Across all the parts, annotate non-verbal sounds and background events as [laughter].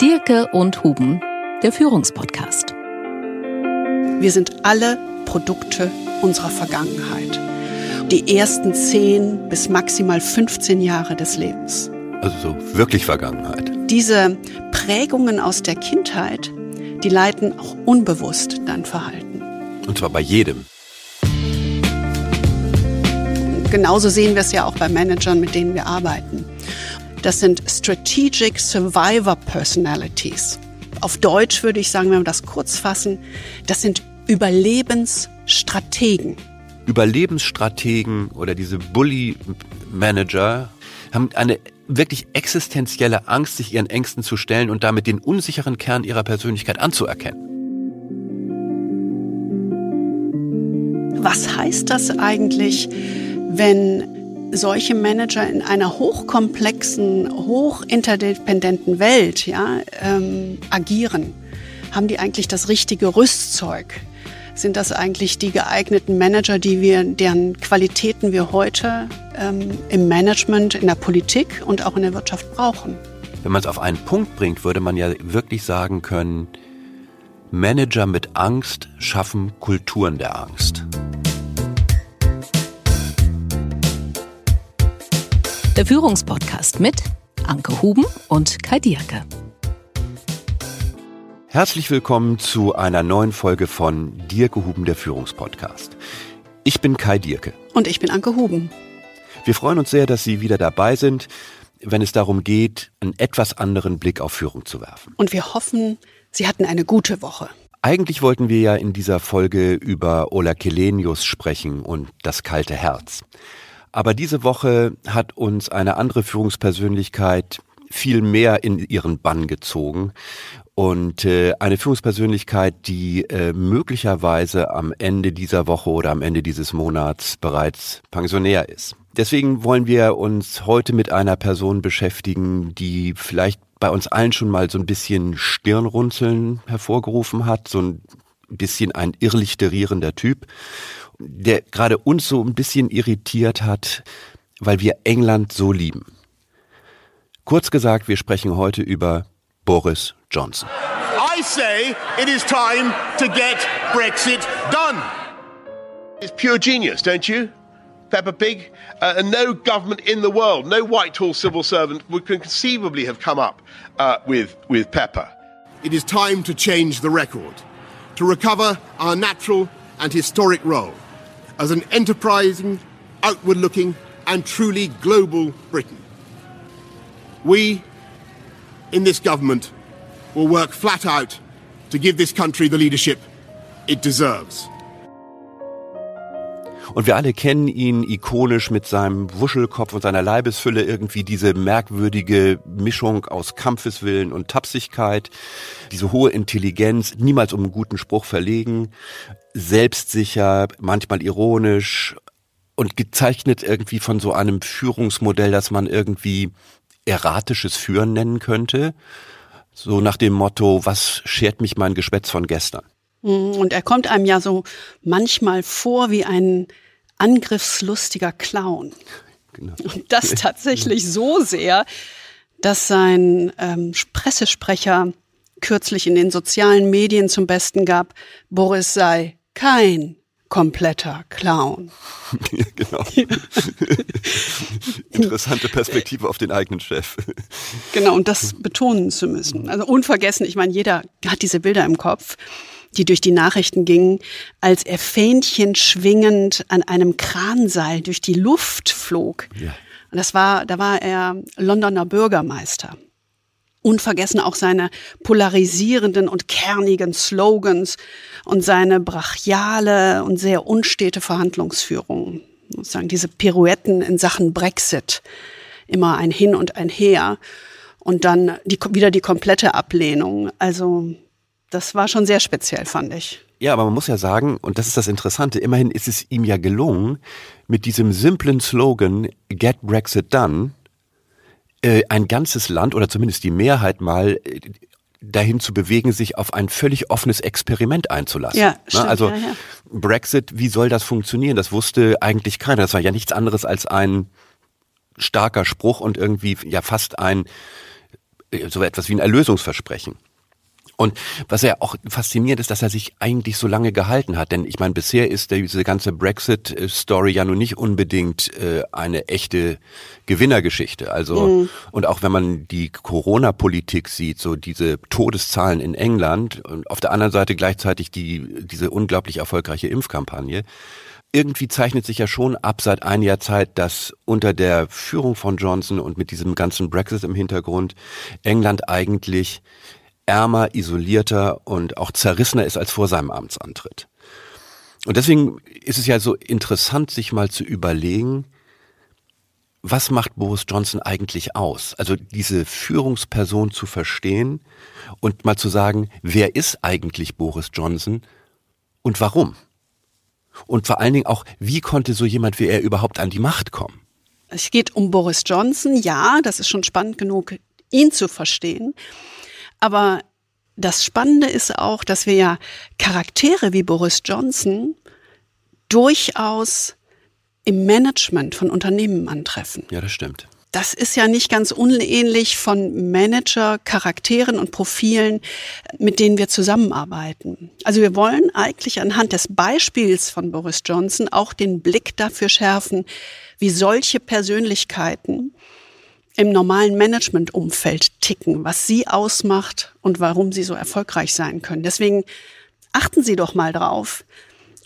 Dirke und Huben, der Führungspodcast. Wir sind alle Produkte unserer Vergangenheit. Die ersten 10 bis maximal 15 Jahre des Lebens. Also so wirklich Vergangenheit. Diese Prägungen aus der Kindheit, die leiten auch unbewusst dein Verhalten. Und zwar bei jedem. Genauso sehen wir es ja auch bei Managern, mit denen wir arbeiten. Das sind Strategic Survivor Personalities. Auf Deutsch würde ich sagen, wenn wir das kurz fassen, das sind Überlebensstrategen. Überlebensstrategen oder diese Bully Manager haben eine wirklich existenzielle Angst, sich ihren Ängsten zu stellen und damit den unsicheren Kern ihrer Persönlichkeit anzuerkennen. Was heißt das eigentlich, wenn solche Manager in einer hochkomplexen, hochinterdependenten Welt ja, ähm, agieren? Haben die eigentlich das richtige Rüstzeug? Sind das eigentlich die geeigneten Manager, die wir, deren Qualitäten wir heute ähm, im Management, in der Politik und auch in der Wirtschaft brauchen? Wenn man es auf einen Punkt bringt, würde man ja wirklich sagen können, Manager mit Angst schaffen Kulturen der Angst. Der Führungspodcast mit Anke Huben und Kai Dierke. Herzlich willkommen zu einer neuen Folge von Dirke Huben, der Führungspodcast. Ich bin Kai Dierke. Und ich bin Anke Huben. Wir freuen uns sehr, dass Sie wieder dabei sind, wenn es darum geht, einen etwas anderen Blick auf Führung zu werfen. Und wir hoffen, Sie hatten eine gute Woche. Eigentlich wollten wir ja in dieser Folge über Ola Kelenius sprechen und das kalte Herz. Aber diese Woche hat uns eine andere Führungspersönlichkeit viel mehr in ihren Bann gezogen. Und äh, eine Führungspersönlichkeit, die äh, möglicherweise am Ende dieser Woche oder am Ende dieses Monats bereits pensionär ist. Deswegen wollen wir uns heute mit einer Person beschäftigen, die vielleicht bei uns allen schon mal so ein bisschen Stirnrunzeln hervorgerufen hat, so ein bisschen ein irrlichterierender Typ der gerade uns so ein bisschen irritiert hat, weil wir England so lieben. Kurz gesagt, wir sprechen heute über Boris Johnson. I say it is time to get Brexit done. It's pure genius, don't you? Peppa Pig, uh, and no government in the world, no Whitehall civil servant would conceivably have come up uh, with, with Pepper. It is time to change the record, to recover our natural and historic role as an enterprising, outward looking, and truly global Britain. We, in this government, will work flat out to give this country the leadership it deserves. Und wir alle kennen ihn ikonisch mit seinem Wuschelkopf und seiner Leibesfülle irgendwie diese merkwürdige Mischung aus Kampfeswillen und Tapsigkeit, diese hohe Intelligenz, niemals um einen guten Spruch verlegen, selbstsicher, manchmal ironisch und gezeichnet irgendwie von so einem Führungsmodell, das man irgendwie erratisches Führen nennen könnte. So nach dem Motto, was schert mich mein Geschwätz von gestern? Mhm, und er kommt einem ja so manchmal vor wie ein angriffslustiger Clown. Genau. Und das [laughs] tatsächlich so sehr, dass sein ähm, Pressesprecher kürzlich in den sozialen Medien zum Besten gab, Boris sei kein kompletter Clown. [laughs] Ja, genau. [laughs] Interessante Perspektive auf den eigenen Chef. Genau, und das betonen zu müssen. Also unvergessen, ich meine, jeder hat diese Bilder im Kopf, die durch die Nachrichten gingen, als er Fähnchen schwingend an einem Kranseil durch die Luft flog. Ja. Und das war, da war er Londoner Bürgermeister. Unvergessen auch seine polarisierenden und kernigen Slogans und seine brachiale und sehr unstete Verhandlungsführung. Sozusagen diese Pirouetten in Sachen Brexit. Immer ein Hin und ein Her. Und dann die, wieder die komplette Ablehnung. Also, das war schon sehr speziell, fand ich. Ja, aber man muss ja sagen, und das ist das Interessante, immerhin ist es ihm ja gelungen, mit diesem simplen Slogan Get Brexit Done äh, ein ganzes Land oder zumindest die Mehrheit mal äh, dahin zu bewegen, sich auf ein völlig offenes Experiment einzulassen. Ja, stimmt, also ja, ja. Brexit, wie soll das funktionieren? Das wusste eigentlich keiner. Das war ja nichts anderes als ein starker Spruch und irgendwie ja fast ein äh, so etwas wie ein Erlösungsversprechen. Und was ja auch fasziniert ist, dass er sich eigentlich so lange gehalten hat. Denn ich meine, bisher ist diese ganze Brexit-Story ja nun nicht unbedingt äh, eine echte Gewinnergeschichte. Also, mhm. und auch wenn man die Corona-Politik sieht, so diese Todeszahlen in England und auf der anderen Seite gleichzeitig die, diese unglaublich erfolgreiche Impfkampagne, irgendwie zeichnet sich ja schon ab seit einiger Zeit, dass unter der Führung von Johnson und mit diesem ganzen Brexit im Hintergrund England eigentlich ärmer, isolierter und auch zerrissener ist als vor seinem Amtsantritt. Und deswegen ist es ja so interessant, sich mal zu überlegen, was macht Boris Johnson eigentlich aus? Also diese Führungsperson zu verstehen und mal zu sagen, wer ist eigentlich Boris Johnson und warum? Und vor allen Dingen auch, wie konnte so jemand wie er überhaupt an die Macht kommen? Es geht um Boris Johnson, ja, das ist schon spannend genug, ihn zu verstehen. Aber das Spannende ist auch, dass wir ja Charaktere wie Boris Johnson durchaus im Management von Unternehmen antreffen. Ja, das stimmt. Das ist ja nicht ganz unähnlich von Manager, Charakteren und Profilen, mit denen wir zusammenarbeiten. Also wir wollen eigentlich anhand des Beispiels von Boris Johnson auch den Blick dafür schärfen, wie solche Persönlichkeiten im normalen Managementumfeld ticken, was sie ausmacht und warum sie so erfolgreich sein können. Deswegen achten Sie doch mal drauf,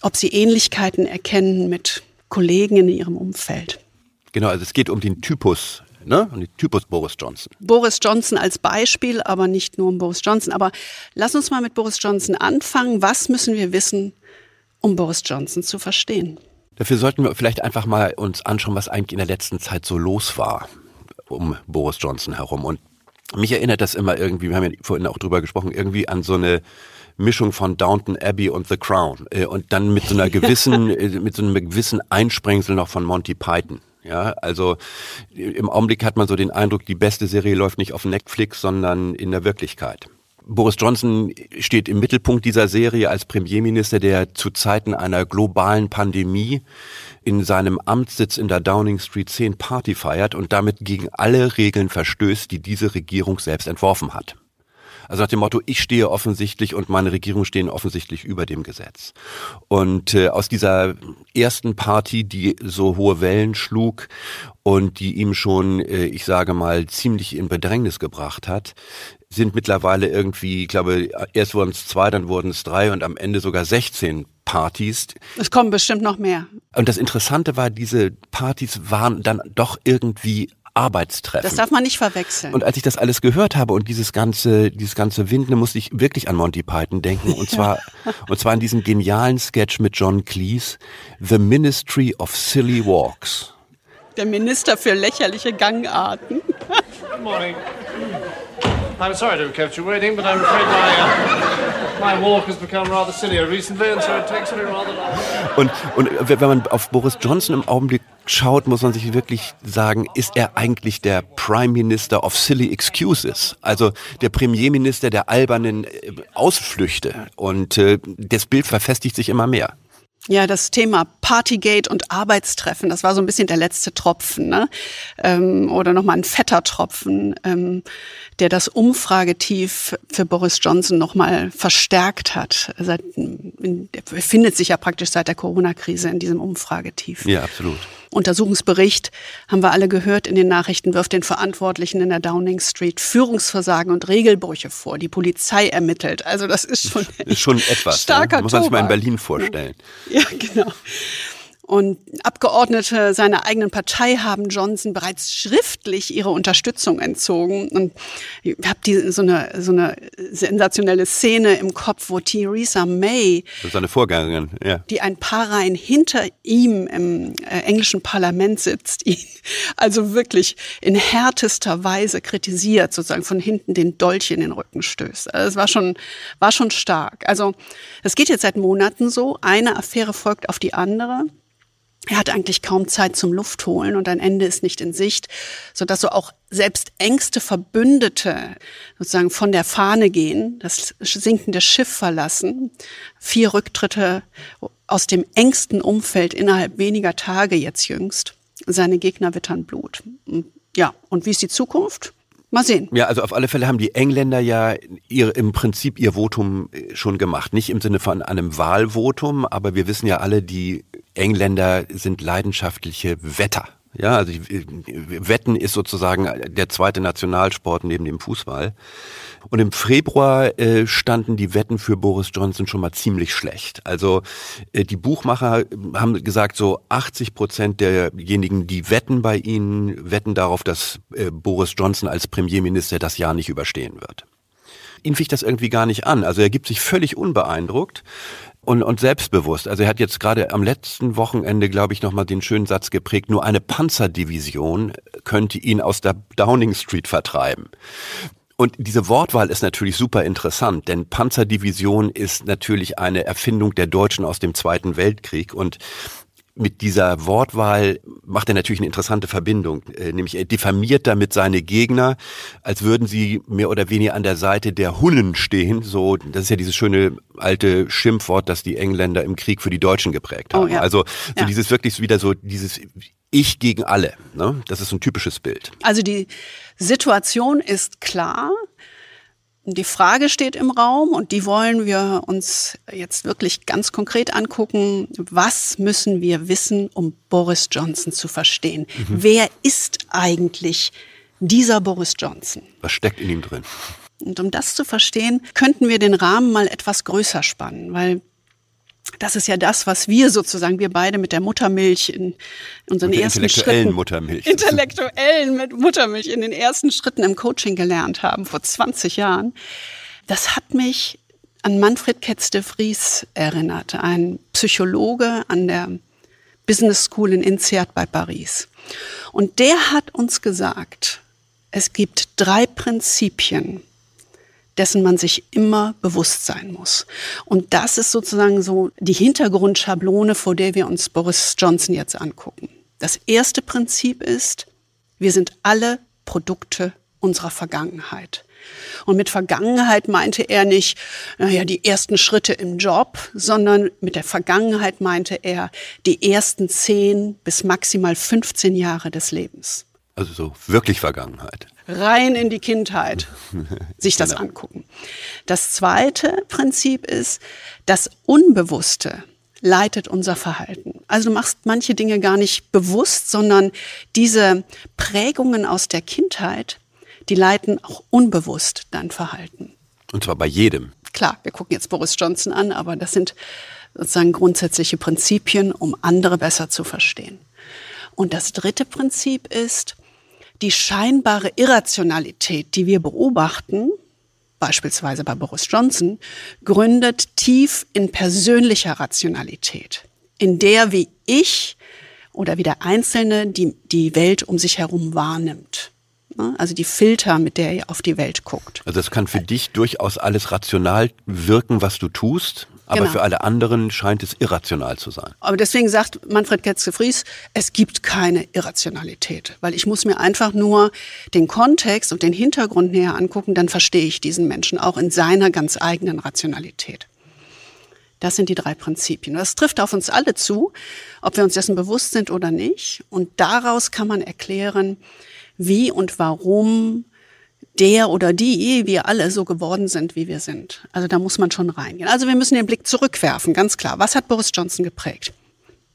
ob Sie Ähnlichkeiten erkennen mit Kollegen in Ihrem Umfeld. Genau, also es geht um den Typus, ne? Um den Typus Boris Johnson. Boris Johnson als Beispiel, aber nicht nur um Boris Johnson. Aber lass uns mal mit Boris Johnson anfangen. Was müssen wir wissen, um Boris Johnson zu verstehen? Dafür sollten wir vielleicht einfach mal uns anschauen, was eigentlich in der letzten Zeit so los war um Boris Johnson herum. Und mich erinnert das immer irgendwie, wir haben ja vorhin auch drüber gesprochen, irgendwie an so eine Mischung von Downton Abbey und The Crown. Äh, und dann mit so einer [laughs] gewissen, äh, mit so einem gewissen Einsprengsel noch von Monty Python. Ja, also im Augenblick hat man so den Eindruck, die beste Serie läuft nicht auf Netflix, sondern in der Wirklichkeit. Boris Johnson steht im Mittelpunkt dieser Serie als Premierminister, der zu Zeiten einer globalen Pandemie in seinem Amtssitz in der Downing Street 10 Party feiert und damit gegen alle Regeln verstößt, die diese Regierung selbst entworfen hat. Also nach dem Motto, ich stehe offensichtlich und meine Regierung stehen offensichtlich über dem Gesetz. Und äh, aus dieser ersten Party, die so hohe Wellen schlug und die ihm schon, äh, ich sage mal, ziemlich in Bedrängnis gebracht hat, sind mittlerweile irgendwie, ich glaube, erst wurden es zwei, dann wurden es drei und am Ende sogar 16 Partys. Es kommen bestimmt noch mehr. Und das Interessante war, diese Partys waren dann doch irgendwie Arbeitstreffen. Das darf man nicht verwechseln. Und als ich das alles gehört habe und dieses ganze, dieses ganze Windende, musste ich wirklich an Monty Python denken. Und [laughs] zwar, und zwar an diesen genialen Sketch mit John Cleese, The Ministry of Silly Walks. Der Minister für lächerliche Gangarten. Good morning. I'm sorry to have kept you waiting, but I'm afraid my, uh, my walk has become rather sillier recently, and so it takes me rather long. Und, und wenn man auf Boris Johnson im Augenblick schaut, muss man sich wirklich sagen, ist er eigentlich der Prime Minister of Silly Excuses? Also der Premierminister der albernen äh, Ausflüchte. Und äh, das Bild verfestigt sich immer mehr. Ja, das Thema Partygate und Arbeitstreffen, das war so ein bisschen der letzte Tropfen, ne? Ähm, oder nochmal ein fetter Tropfen, ähm, der das Umfragetief für Boris Johnson nochmal verstärkt hat. Seit, er befindet sich ja praktisch seit der Corona-Krise in diesem Umfragetief. Ja, absolut. Untersuchungsbericht, haben wir alle gehört in den Nachrichten, wirft den Verantwortlichen in der Downing Street Führungsversagen und Regelbrüche vor. Die Polizei ermittelt. Also das ist schon, ist schon etwas. Starker ja? Muss man sich mal in Berlin vorstellen. Ja, genau. Und Abgeordnete seiner eigenen Partei haben Johnson bereits schriftlich ihre Unterstützung entzogen. Und ich habe so eine, so eine sensationelle Szene im Kopf, wo Theresa May, seine Vorgängerin, ja. die ein paar Reihen hinter ihm im äh, englischen Parlament sitzt, ihn [laughs] also wirklich in härtester Weise kritisiert, sozusagen von hinten den Dolch in den Rücken stößt. Also es war schon, war schon stark. Also es geht jetzt seit Monaten so. Eine Affäre folgt auf die andere. Er hat eigentlich kaum Zeit zum Luftholen und ein Ende ist nicht in Sicht, so dass so auch selbst engste Verbündete sozusagen von der Fahne gehen, das sinkende Schiff verlassen, vier Rücktritte aus dem engsten Umfeld innerhalb weniger Tage jetzt jüngst. Seine Gegner wittern Blut. Ja, und wie ist die Zukunft? Mal sehen. Ja, also auf alle Fälle haben die Engländer ja ihr, im Prinzip ihr Votum äh, schon gemacht. Nicht im Sinne von einem Wahlvotum, aber wir wissen ja alle, die Engländer sind leidenschaftliche Wetter. Ja, also Wetten ist sozusagen der zweite Nationalsport neben dem Fußball. Und im Februar äh, standen die Wetten für Boris Johnson schon mal ziemlich schlecht. Also äh, die Buchmacher haben gesagt, so 80 Prozent derjenigen, die wetten bei ihnen, wetten darauf, dass äh, Boris Johnson als Premierminister das Jahr nicht überstehen wird. Ihn ficht das irgendwie gar nicht an. Also er gibt sich völlig unbeeindruckt und, und selbstbewusst. Also er hat jetzt gerade am letzten Wochenende, glaube ich, nochmal den schönen Satz geprägt, nur eine Panzerdivision könnte ihn aus der Downing Street vertreiben. Und diese Wortwahl ist natürlich super interessant, denn Panzerdivision ist natürlich eine Erfindung der Deutschen aus dem Zweiten Weltkrieg und mit dieser Wortwahl macht er natürlich eine interessante Verbindung, äh, nämlich er diffamiert damit seine Gegner, als würden sie mehr oder weniger an der Seite der Hunnen stehen. So, das ist ja dieses schöne alte Schimpfwort, das die Engländer im Krieg für die Deutschen geprägt haben. Oh, ja. Also so ja. dieses wirklich wieder so dieses Ich gegen alle. Ne? Das ist ein typisches Bild. Also die Situation ist klar. Die Frage steht im Raum und die wollen wir uns jetzt wirklich ganz konkret angucken. Was müssen wir wissen, um Boris Johnson zu verstehen? Mhm. Wer ist eigentlich dieser Boris Johnson? Was steckt in ihm drin? Und um das zu verstehen, könnten wir den Rahmen mal etwas größer spannen, weil das ist ja das, was wir sozusagen, wir beide mit der Muttermilch in unseren ersten intellektuellen Schritten, Muttermilch. intellektuellen mit Muttermilch in den ersten Schritten im Coaching gelernt haben vor 20 Jahren. Das hat mich an Manfred Ketz de Vries erinnert, ein Psychologe an der Business School in INSEAD bei Paris. Und der hat uns gesagt, es gibt drei Prinzipien, dessen man sich immer bewusst sein muss. Und das ist sozusagen so die Hintergrundschablone, vor der wir uns Boris Johnson jetzt angucken. Das erste Prinzip ist, wir sind alle Produkte unserer Vergangenheit. Und mit Vergangenheit meinte er nicht, naja, die ersten Schritte im Job, sondern mit der Vergangenheit meinte er die ersten zehn bis maximal 15 Jahre des Lebens. Also so wirklich Vergangenheit rein in die Kindheit [laughs] sich das genau. angucken. Das zweite Prinzip ist, das Unbewusste leitet unser Verhalten. Also du machst manche Dinge gar nicht bewusst, sondern diese Prägungen aus der Kindheit, die leiten auch unbewusst dein Verhalten. Und zwar bei jedem. Klar, wir gucken jetzt Boris Johnson an, aber das sind sozusagen grundsätzliche Prinzipien, um andere besser zu verstehen. Und das dritte Prinzip ist, die scheinbare Irrationalität, die wir beobachten, beispielsweise bei Boris Johnson, gründet tief in persönlicher Rationalität, in der wie ich oder wie der Einzelne die, die Welt um sich herum wahrnimmt. Also die Filter, mit der er auf die Welt guckt. Also das kann für dich durchaus alles rational wirken, was du tust. Aber genau. für alle anderen scheint es irrational zu sein. Aber deswegen sagt Manfred Ketze-Fries, es gibt keine Irrationalität, weil ich muss mir einfach nur den Kontext und den Hintergrund näher angucken, dann verstehe ich diesen Menschen auch in seiner ganz eigenen Rationalität. Das sind die drei Prinzipien. Das trifft auf uns alle zu, ob wir uns dessen bewusst sind oder nicht. Und daraus kann man erklären, wie und warum der oder die, wir alle so geworden sind, wie wir sind. Also da muss man schon reingehen. Also wir müssen den Blick zurückwerfen, ganz klar. Was hat Boris Johnson geprägt?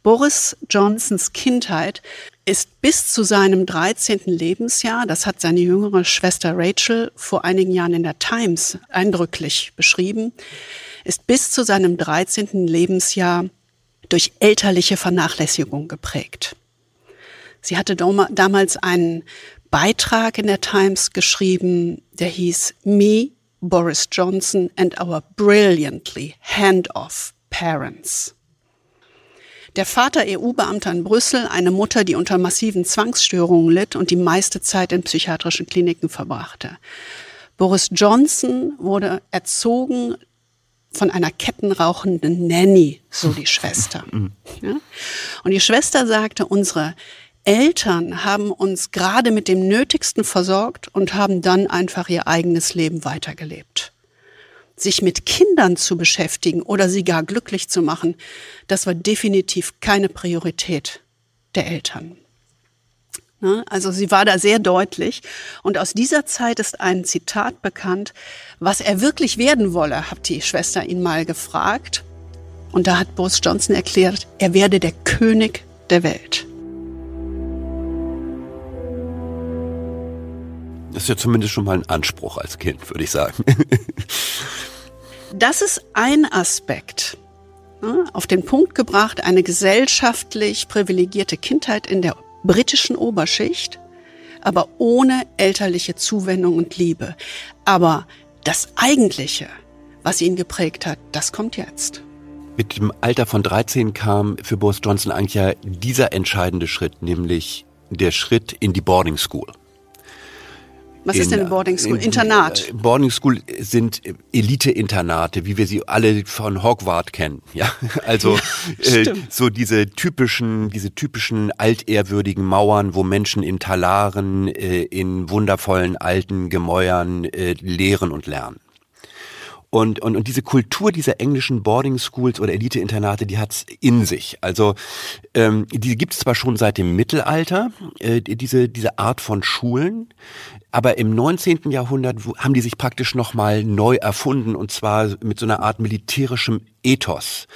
Boris Johnsons Kindheit ist bis zu seinem 13. Lebensjahr, das hat seine jüngere Schwester Rachel vor einigen Jahren in der Times eindrücklich beschrieben, ist bis zu seinem 13. Lebensjahr durch elterliche Vernachlässigung geprägt. Sie hatte damals einen Beitrag in der Times geschrieben, der hieß Me, Boris Johnson and our brilliantly hand-off parents. Der Vater EU-Beamter in Brüssel, eine Mutter, die unter massiven Zwangsstörungen litt und die meiste Zeit in psychiatrischen Kliniken verbrachte. Boris Johnson wurde erzogen von einer kettenrauchenden Nanny, so die Schwester. [laughs] Ja? Und die Schwester sagte, unsere Eltern haben uns gerade mit dem Nötigsten versorgt und haben dann einfach ihr eigenes Leben weitergelebt. Sich mit Kindern zu beschäftigen oder sie gar glücklich zu machen, das war definitiv keine Priorität der Eltern. Ne? Also sie war da sehr deutlich. Und aus dieser Zeit ist ein Zitat bekannt, was er wirklich werden wolle, hat die Schwester ihn mal gefragt. Und da hat Boris Johnson erklärt, er werde der König der Welt. Ist ja zumindest schon mal ein Anspruch als Kind, würde ich sagen. [laughs] das ist ein Aspekt. Ne, auf den Punkt gebracht, eine gesellschaftlich privilegierte Kindheit in der britischen Oberschicht, aber ohne elterliche Zuwendung und Liebe. Aber das Eigentliche, was ihn geprägt hat, das kommt jetzt. Mit dem Alter von 13 kam für Boris Johnson eigentlich ja dieser entscheidende Schritt, nämlich der Schritt in die Boarding School. Was in, ist denn eine Boarding School? Internat. Äh, Boarding School sind Elite-Internate, wie wir sie alle von Hogwarts kennen. Ja, [laughs] also ja, äh, so diese typischen, diese typischen altehrwürdigen Mauern, wo Menschen in Talaren, äh, in wundervollen alten Gemäuern äh, lehren und lernen. Und, und, und diese Kultur dieser englischen Boarding Schools oder Elite-Internate, die hat's in sich. Also ähm, die gibt's zwar schon seit dem Mittelalter, äh, diese, diese Art von Schulen, aber im 19. Jahrhundert haben die sich praktisch nochmal neu erfunden und zwar mit so einer Art militärischem Ethos.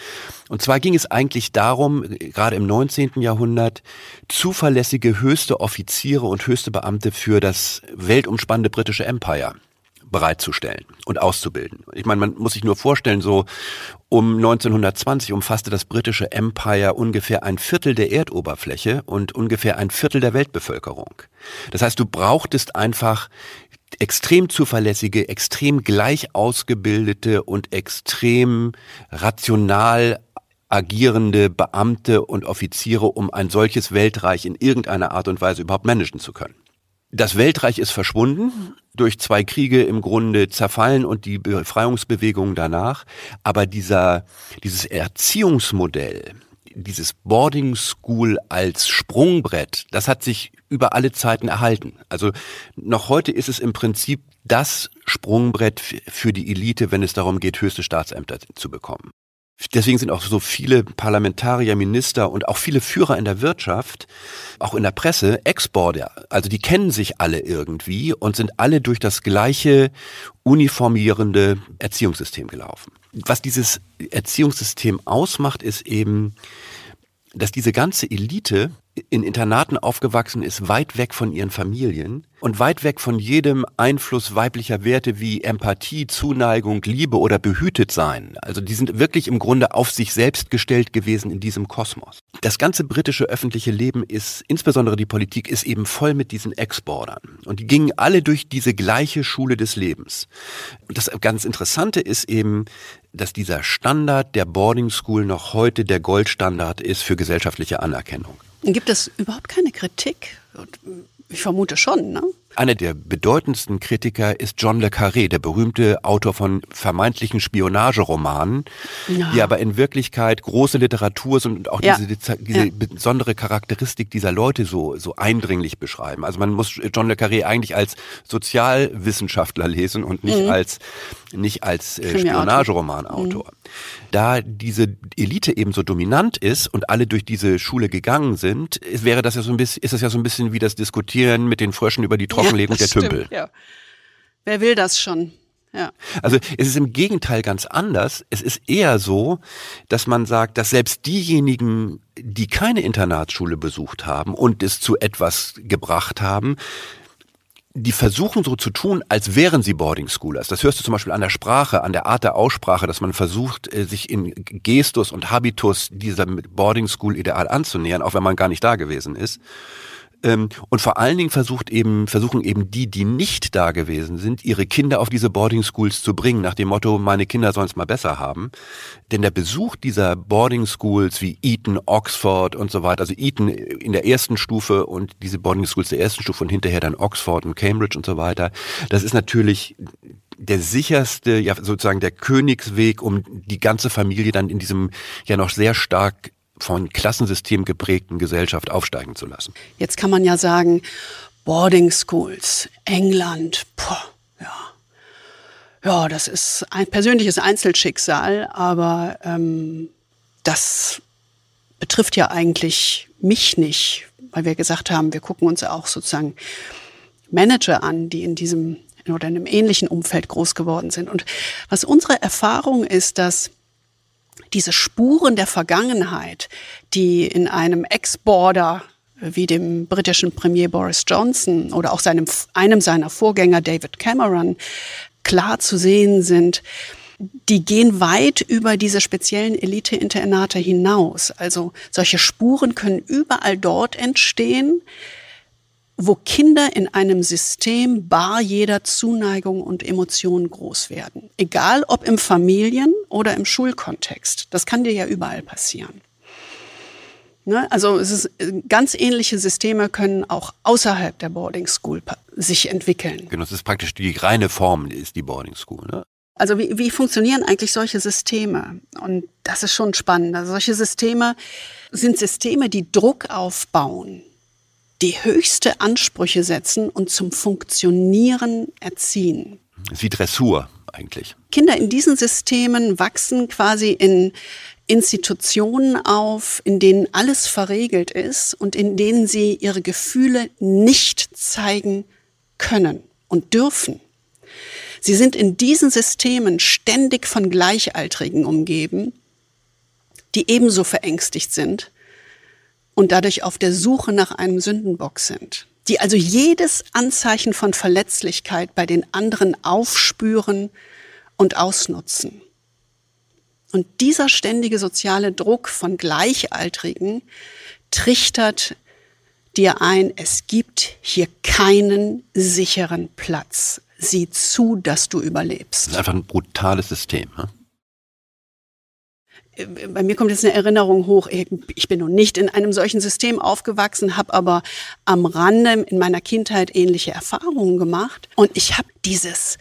Und zwar ging es eigentlich darum, gerade im 19. Jahrhundert, zuverlässige höchste Offiziere und höchste Beamte für das weltumspannende britische Empire bereitzustellen und auszubilden. Ich meine, man muss sich nur vorstellen, so um 1920 umfasste das britische Empire ungefähr ein Viertel der Erdoberfläche und ungefähr ein Viertel der Weltbevölkerung. Das heißt, du brauchtest einfach extrem zuverlässige, extrem gleich ausgebildete und extrem rational agierende Beamte und Offiziere, um ein solches Weltreich in irgendeiner Art und Weise überhaupt managen zu können. Das Weltreich ist verschwunden, durch zwei Kriege im Grunde zerfallen und die Befreiungsbewegungen danach. Aber dieser, dieses Erziehungsmodell, dieses Boarding School als Sprungbrett, das hat sich über alle Zeiten erhalten. Also noch heute ist es im Prinzip das Sprungbrett für die Elite, wenn es darum geht, höchste Staatsämter zu bekommen. Deswegen sind auch so viele Parlamentarier, Minister und auch viele Führer in der Wirtschaft, auch in der Presse, Exporter. Also die kennen sich alle irgendwie und sind alle durch das gleiche uniformierende Erziehungssystem gelaufen. Was dieses Erziehungssystem ausmacht, ist eben, dass diese ganze Elite in Internaten aufgewachsen ist, weit weg von ihren Familien und weit weg von jedem Einfluss weiblicher Werte wie Empathie, Zuneigung, Liebe oder behütet sein. Also die sind wirklich im Grunde auf sich selbst gestellt gewesen in diesem Kosmos. Das ganze britische öffentliche Leben ist, insbesondere die Politik, ist eben voll mit diesen Exportern. Und die gingen alle durch diese gleiche Schule des Lebens. Und das ganz Interessante ist eben, dass dieser Standard der Boarding School noch heute der Goldstandard ist für gesellschaftliche Anerkennung. Gibt es überhaupt keine Kritik? Ich vermute schon, ne? Einer der bedeutendsten Kritiker ist John le Carré, der berühmte Autor von vermeintlichen Spionageromanen, ja. die aber in Wirklichkeit große Literatur sind und auch ja. diese, diese ja. besondere Charakteristik dieser Leute so, so eindringlich beschreiben. Also man muss John le Carré eigentlich als Sozialwissenschaftler lesen und nicht mhm. als, nicht als äh, Spionageromanautor. Mhm. Da diese Elite eben so dominant ist und alle durch diese Schule gegangen sind, wäre das ja so ein bisschen, ist das ja so ein bisschen wie das Diskutieren mit den Fröschen über die Trockenlegung ja, der stimmt, Tümpel. Ja. Wer will das schon? Ja. Also es ist im Gegenteil ganz anders. Es ist eher so, dass man sagt, dass selbst diejenigen, die keine Internatsschule besucht haben und es zu etwas gebracht haben, die versuchen so zu tun, als wären sie Boarding Schoolers. Das hörst du zum Beispiel an der Sprache, an der Art der Aussprache, dass man versucht, äh, sich in Gestus und Habitus dieser Boarding School Ideal anzunähern, auch wenn man gar nicht da gewesen ist. Ähm, und vor allen Dingen versucht eben, versuchen eben die, die nicht da gewesen sind, ihre Kinder auf diese Boarding Schools zu bringen, nach dem Motto, meine Kinder sollen es mal besser haben. Denn der Besuch dieser Boarding Schools wie Eton, Oxford und so weiter, also Eton in der ersten Stufe und diese Boarding Schools der ersten Stufe und hinterher dann Oxford und Cambridge und so weiter, das ist natürlich der sicherste, ja sozusagen der Königsweg, um die ganze Familie dann in diesem ja noch sehr stark von Klassensystem geprägten Gesellschaft aufsteigen zu lassen. Jetzt kann man ja sagen, Boarding Schools, England, boah, ja. Ja, das ist ein persönliches Einzelschicksal, aber ähm, das betrifft ja eigentlich mich nicht. weil wir gesagt haben, wir gucken uns auch sozusagen Manager an, die in diesem oder in einem ähnlichen Umfeld groß geworden sind. Und was unsere Erfahrung ist, dass diese Spuren der Vergangenheit, die in einem Ex-Border wie dem britischen Premier Boris Johnson oder auch seinem, einem seiner Vorgänger David Cameron klar zu sehen sind, die gehen weit über diese speziellen Elite-Internate hinaus. Also solche Spuren können überall dort entstehen, wo Kinder in einem System bar jeder Zuneigung und Emotionen groß werden. Egal ob im Familien- oder im Schulkontext. Das kann dir ja überall passieren. Ne? Also es ist, ganz ähnliche Systeme können auch außerhalb der Boarding School sich entwickeln. Genau, das ist praktisch die reine Form, ist die Boarding School. Ne? Also wie, wie funktionieren eigentlich solche Systeme? Und das ist schon spannend. Also solche Systeme sind Systeme, die Druck aufbauen, die höchste Ansprüche setzen und zum Funktionieren erziehen. Das ist wie Dressur eigentlich. Kinder in diesen Systemen wachsen quasi in Institutionen auf, in denen alles verregelt ist und in denen sie ihre Gefühle nicht zeigen können und dürfen. Sie sind in diesen Systemen ständig von Gleichaltrigen umgeben, die ebenso verängstigt sind und dadurch auf der Suche nach einem Sündenbock sind, die also jedes Anzeichen von Verletzlichkeit bei den anderen aufspüren und ausnutzen. Und dieser ständige soziale Druck von Gleichaltrigen trichtert dir ein, es gibt hier keinen sicheren Platz. Sieh zu, dass du überlebst. Das ist einfach ein brutales System. Ne? Bei mir kommt jetzt eine Erinnerung hoch. Ich bin nun nicht in einem solchen System aufgewachsen, habe aber am Rande in meiner Kindheit ähnliche Erfahrungen gemacht. Und ich habe dieses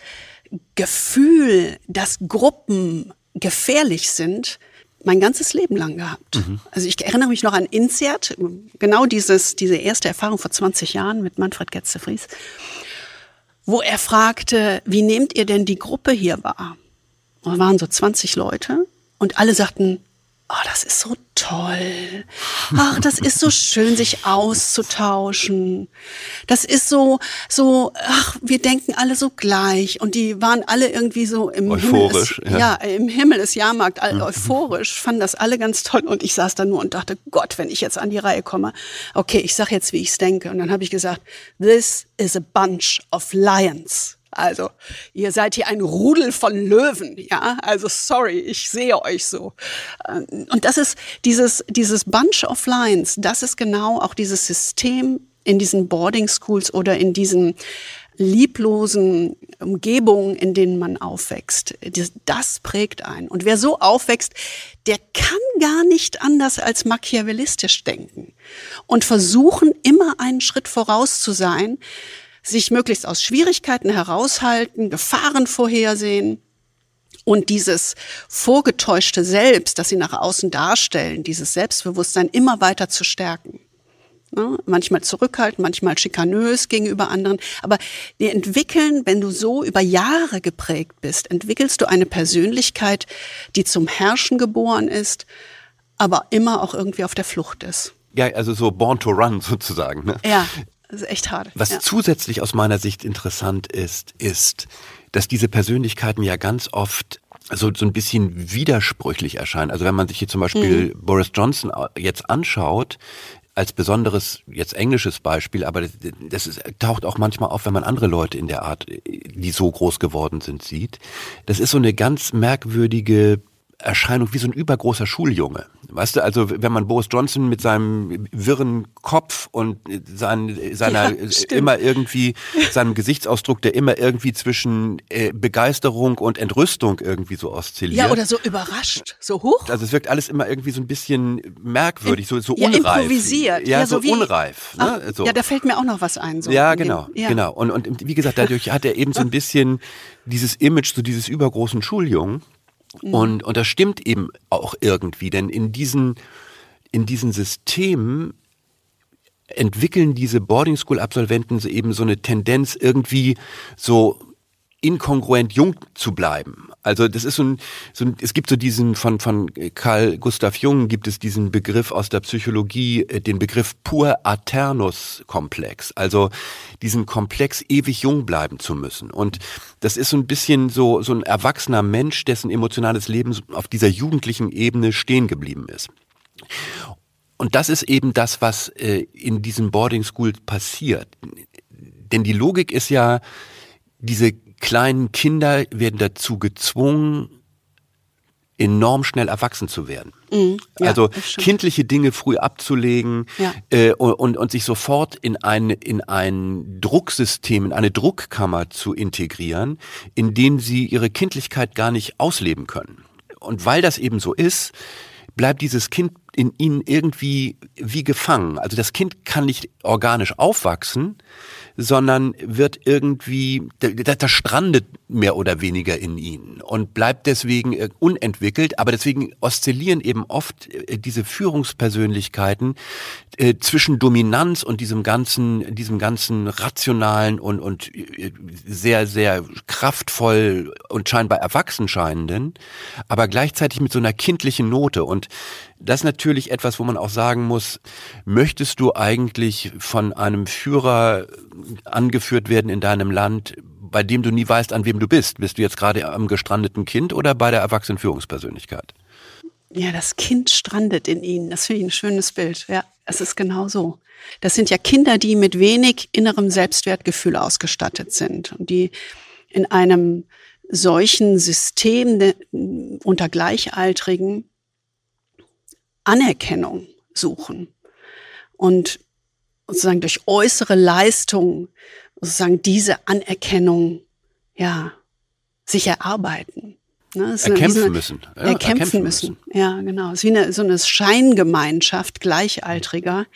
Gefühl, dass Gruppen gefährlich sind, mein ganzes Leben lang gehabt. Mhm. Also ich erinnere mich noch an Insert, genau dieses, diese erste Erfahrung vor 20 Jahren mit Manfred Getze-Fries, wo er fragte, wie nehmt ihr denn die Gruppe hier wahr? Und waren so 20 Leute und alle sagten, oh, das ist so toll. Ach, das ist so schön, sich auszutauschen. Das ist so, so, ach, wir denken alle so gleich. Und die waren alle irgendwie so im euphorisch, Himmel. Ist, ja. ja. im Himmel ist Jahrmarkt, all, euphorisch, fanden das alle ganz toll. Und ich saß da nur und dachte, Gott, wenn ich jetzt an die Reihe komme. Okay, ich sag jetzt, wie ich es denke. Und dann habe ich gesagt, this is a bunch of lions. Also, ihr seid hier ein Rudel von Löwen, ja? Also, sorry, ich sehe euch so. Ähm, und das ist dieses, dieses Bunch of Lines, das ist genau auch dieses System in diesen Boarding Schools oder in diesen lieblosen Umgebungen, in denen man aufwächst. Das prägt einen. Und wer so aufwächst, der kann gar nicht anders als machiavellistisch denken und versuchen, immer einen Schritt voraus zu sein, sich möglichst aus Schwierigkeiten heraushalten, Gefahren vorhersehen und dieses vorgetäuschte Selbst, das sie nach außen darstellen, dieses Selbstbewusstsein immer weiter zu stärken. Ne? Manchmal zurückhaltend, manchmal schikanös gegenüber anderen. Aber wir entwickeln, wenn du so über Jahre geprägt bist, entwickelst du eine Persönlichkeit, die zum Herrschen geboren ist, aber immer auch irgendwie auf der Flucht ist. Ja, also so born to run sozusagen. Ne? Ja. Das ist echt hart. Was ja. zusätzlich aus meiner Sicht interessant ist, ist, dass diese Persönlichkeiten ja ganz oft so, so ein bisschen widersprüchlich erscheinen. Also wenn man sich hier zum Beispiel mhm. Boris Johnson jetzt anschaut, als besonderes, jetzt englisches Beispiel, aber das, das ist, taucht auch manchmal auf, wenn man andere Leute in der Art, die so groß geworden sind, sieht. Das ist so eine ganz merkwürdige Erscheinung wie so ein übergroßer Schuljunge. Weißt du, also wenn man Boris Johnson mit seinem wirren Kopf und sein, seiner ja, immer irgendwie, seinem Gesichtsausdruck, der immer irgendwie zwischen äh, Begeisterung und Entrüstung irgendwie so oszilliert. Ja, oder so überrascht, so hoch. Also es wirkt alles immer irgendwie so ein bisschen merkwürdig, so, so ja, unreif. improvisiert. Ja, ja so, so wie, unreif. Ne? Ach, so. Ja, da fällt mir auch noch was ein. So ja, genau, dem, ja. genau. Und, und wie gesagt, dadurch hat er eben so ein bisschen dieses Image, so dieses übergroßen Schuljungen. Mhm. Und, und das stimmt eben auch irgendwie, denn in diesen, in diesen Systemen entwickeln diese Boarding School Absolventen eben so eine Tendenz irgendwie so inkongruent jung zu bleiben. Also das ist so ein, so ein, es gibt so diesen von von Karl Gustav Jung gibt es diesen Begriff aus der Psychologie, äh, den Begriff pur aternus Komplex. Also diesen Komplex ewig jung bleiben zu müssen. Und das ist so ein bisschen so so ein erwachsener Mensch, dessen emotionales Leben auf dieser jugendlichen Ebene stehen geblieben ist. Und das ist eben das, was äh, in diesem Boarding School passiert. Denn die Logik ist ja, diese kleinen Kinder werden dazu gezwungen, enorm schnell erwachsen zu werden. Mm, ja, also kindliche Dinge früh abzulegen ja. äh, und, und sich sofort in ein, in ein Drucksystem, in eine Druckkammer zu integrieren, in dem sie ihre Kindlichkeit gar nicht ausleben können. Und weil das eben so ist, bleibt dieses Kind in ihnen irgendwie wie gefangen. Also das Kind kann nicht organisch aufwachsen, sondern wird irgendwie, das strandet mehr oder weniger in ihnen und bleibt deswegen äh, unentwickelt. Aber deswegen oszillieren eben oft äh, diese Führungspersönlichkeiten äh, zwischen Dominanz und diesem ganzen, diesem ganzen rationalen und, und sehr, sehr kraftvoll und scheinbar erwachsen scheinenden, aber gleichzeitig mit so einer kindlichen Note. Und das ist natürlich etwas, wo man auch sagen muss, möchtest du eigentlich von einem Führer angeführt werden in deinem Land, bei dem du nie weißt, an wem du bist? Bist du jetzt gerade am gestrandeten Kind oder bei der erwachsenen Führungspersönlichkeit? Ja, das Kind strandet in ihnen. Das finde ich ein schönes Bild. Ja, es ist genau so. Das sind ja Kinder, die mit wenig innerem Selbstwertgefühl ausgestattet sind und die in einem solchen System unter Gleichaltrigen Anerkennung suchen und sozusagen durch äußere Leistung sozusagen diese Anerkennung ja sich erarbeiten. Ne? Erkämpfen eine, müssen. Ja, erkämpfen, erkämpfen müssen. müssen. Ja, genau. Es ist wie eine, so eine Scheingemeinschaft Gleichaltriger,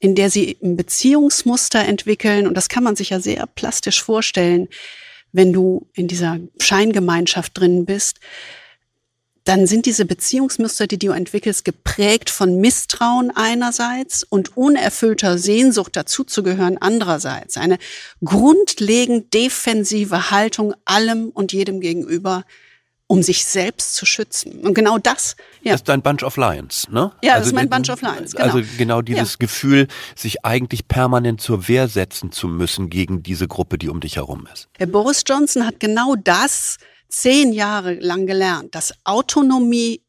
in der sie ein Beziehungsmuster entwickeln. Und das kann man sich ja sehr plastisch vorstellen, wenn du in dieser Scheingemeinschaft drin bist, dann sind diese Beziehungsmuster, die du entwickelst, geprägt von Misstrauen einerseits und unerfüllter Sehnsucht dazuzugehören andererseits. Eine grundlegend defensive Haltung allem und jedem gegenüber, um sich selbst zu schützen. Und genau das, ja. Das ist dein Bunch of Lions, ne? Ja, also das ist mein Bunch of Lions, genau. Also genau dieses ja. Gefühl, sich eigentlich permanent zur Wehr setzen zu müssen gegen diese Gruppe, die um dich herum ist. Herr Boris Johnson hat genau das zehn Jahre lang gelernt, dass Autonomie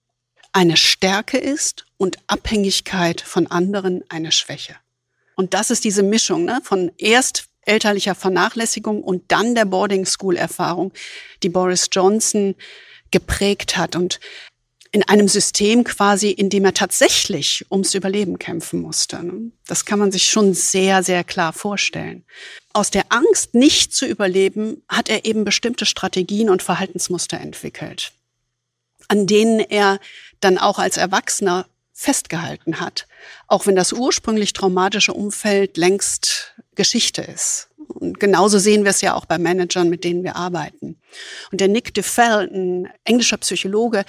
eine Stärke ist und Abhängigkeit von anderen eine Schwäche. Und das ist diese Mischung ne, von erst elterlicher Vernachlässigung und dann der Boarding School Erfahrung, die Boris Johnson geprägt hat und in einem System quasi, in dem er tatsächlich ums Überleben kämpfen musste. Ne. Das kann man sich schon sehr, sehr klar vorstellen aus der Angst, nicht zu überleben, hat er eben bestimmte Strategien und Verhaltensmuster entwickelt, an denen er dann auch als Erwachsener festgehalten hat, auch wenn das ursprünglich traumatische Umfeld längst Geschichte ist. Und genauso sehen wir es ja auch bei Managern, mit denen wir arbeiten. Und der Nick DeFell, ein englischer Psychologe,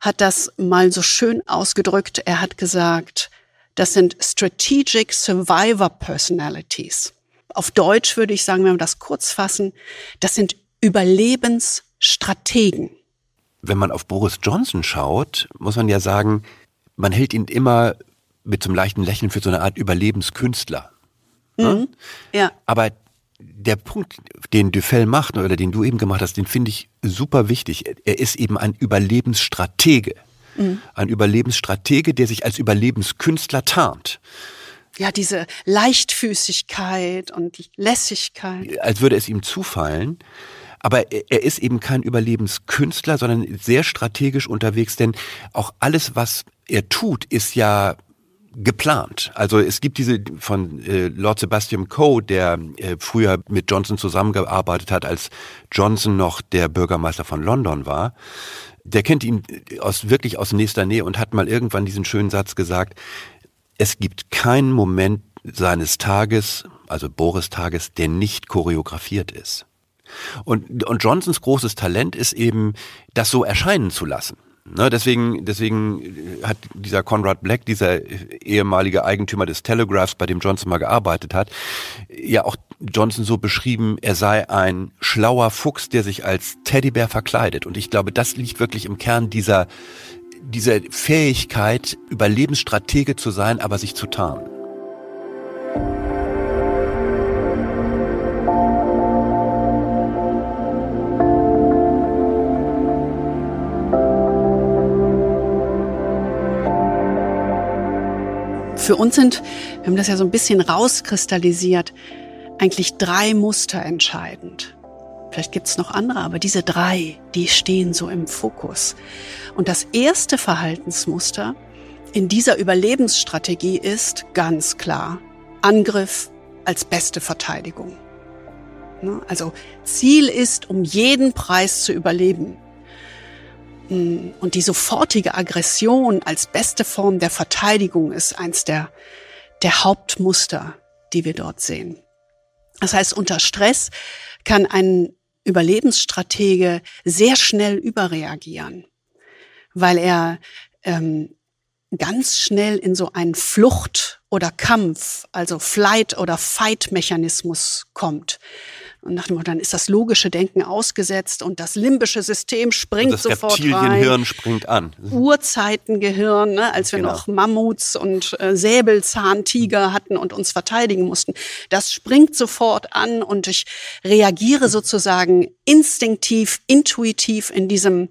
hat das mal so schön ausgedrückt. Er hat gesagt, das sind Strategic Survivor Personalities auf Deutsch würde ich sagen, wenn wir das kurz fassen, das sind Überlebensstrategen. Wenn man auf Boris Johnson schaut, muss man ja sagen, man hält ihn immer mit so einem leichten Lächeln für so eine Art Überlebenskünstler. Ne? Mhm. Ja. Aber der Punkt, den Dufell macht oder den du eben gemacht hast, den finde ich super wichtig. Er ist eben ein Überlebensstratege. Mhm. Ein Überlebensstratege, der sich als Überlebenskünstler tarnt ja, diese Leichtfüßigkeit und die Lässigkeit. Als würde es ihm zufallen. Aber er ist eben kein Überlebenskünstler, sondern sehr strategisch unterwegs, denn auch alles, was er tut, ist ja geplant. Also es gibt diese von äh, Lord Sebastian Coe, der äh, früher mit Johnson zusammengearbeitet hat, als Johnson noch der Bürgermeister von London war. Der kennt ihn aus wirklich aus nächster Nähe und hat mal irgendwann diesen schönen Satz gesagt: es gibt keinen Moment seines Tages, also Boris Tages, der nicht choreografiert ist. Und, und Johnsons großes Talent ist eben, das so erscheinen zu lassen. Ne, deswegen, deswegen hat dieser Conrad Black, dieser ehemalige Eigentümer des Telegraphs, bei dem Johnson mal gearbeitet hat, ja auch Johnson so beschrieben, er sei ein schlauer Fuchs, der sich als Teddybär verkleidet. Und ich glaube, das liegt wirklich im Kern dieser, dieser Fähigkeit, Überlebensstratege zu sein, aber sich zu tarnen. Für uns sind, wir haben das ja so ein bisschen rauskristallisiert, eigentlich drei Muster entscheidend. Vielleicht gibt es noch andere, aber diese drei, die stehen so im Fokus. Und das erste Verhaltensmuster in dieser Überlebensstrategie ist ganz klar Angriff als beste Verteidigung. Ne? Also Ziel ist, um jeden Preis zu überleben. Und die sofortige Aggression als beste Form der Verteidigung ist eins der, der Hauptmuster, die wir dort sehen. Das heißt, unter Stress kann ein Überlebensstratege sehr schnell überreagieren, weil er ähm, ganz schnell in so einen Flucht- oder Kampf, also Flight- oder Fight-Mechanismus kommt. Und nach dem Motto, dann ist das logische Denken ausgesetzt und das limbische System springt also das sofort Reptilienhirn rein. springt an. Urzeitengehirn, ne, als wir Genau. noch Mammuts und äh, Säbelzahntiger hatten und uns verteidigen mussten. Das springt sofort an und ich reagiere sozusagen instinktiv, intuitiv in diesem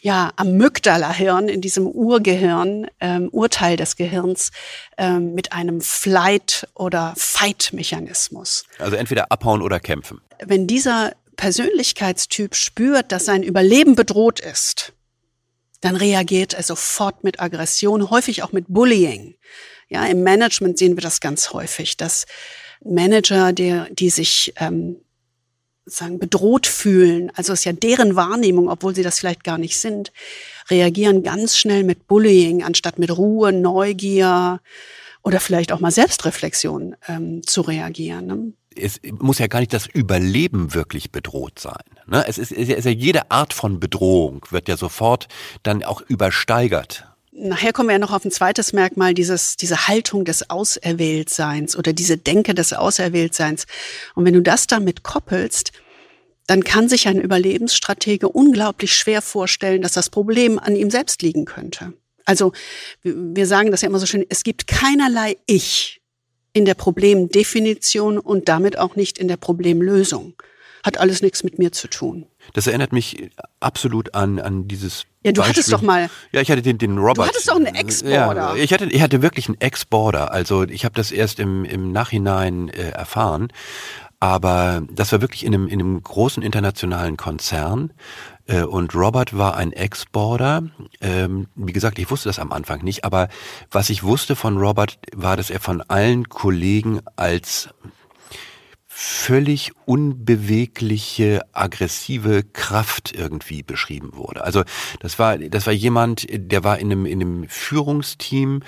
ja, Amygdala-Hirn, in diesem Urgehirn, ähm, Urteil des Gehirns, ähm, mit einem Flight- oder Fight-Mechanismus Also entweder abhauen oder kämpfen. wenn dieser Persönlichkeitstyp spürt, dass sein Überleben bedroht ist, dann reagiert er sofort mit Aggression, häufig auch mit Bullying. Ja, im Management sehen wir das ganz häufig, dass Manager, die, die sich ähm, sagen, bedroht fühlen, also es ist ja deren Wahrnehmung, obwohl sie das vielleicht gar nicht sind, reagieren ganz schnell mit Bullying, anstatt mit Ruhe, Neugier oder vielleicht auch mal Selbstreflexion ähm, zu reagieren. Ne? es muss ja gar nicht das Überleben wirklich bedroht sein. Ne? Es, ist, es ist ja jede Art von Bedrohung wird ja sofort dann auch übersteigert. Nachher kommen wir ja noch auf ein zweites Merkmal, dieses, diese Haltung des Auserwähltseins oder diese Denke des Auserwähltseins. Und wenn du das damit koppelst, dann kann sich ein Überlebensstratege unglaublich schwer vorstellen, dass das Problem an ihm selbst liegen könnte. Also wir wir sagen das ja immer so schön, es gibt keinerlei Ich in der Problemdefinition und damit auch nicht in der Problemlösung. Hat alles nichts mit mir zu tun. Das erinnert mich absolut an, an dieses. Ja, du Beispiel. hattest doch mal- Ja, ich hatte den, den Robert. hattest doch einen Ex-Border. Ja, ich hatte, ich hatte wirklich einen Ex-Border. Also ich habe das erst im, im Nachhinein äh, erfahren. Aber das war wirklich in einem, in einem großen internationalen Konzern. Äh, Und Robert war ein Ex-Border. Ähm, Wie gesagt, ich wusste das am Anfang nicht. Aber was ich wusste von Robert war, dass er von allen Kollegen als völlig unbewegliche, aggressive Kraft irgendwie beschrieben wurde. Also das war, das war jemand, der war in einem, in einem Führungsteam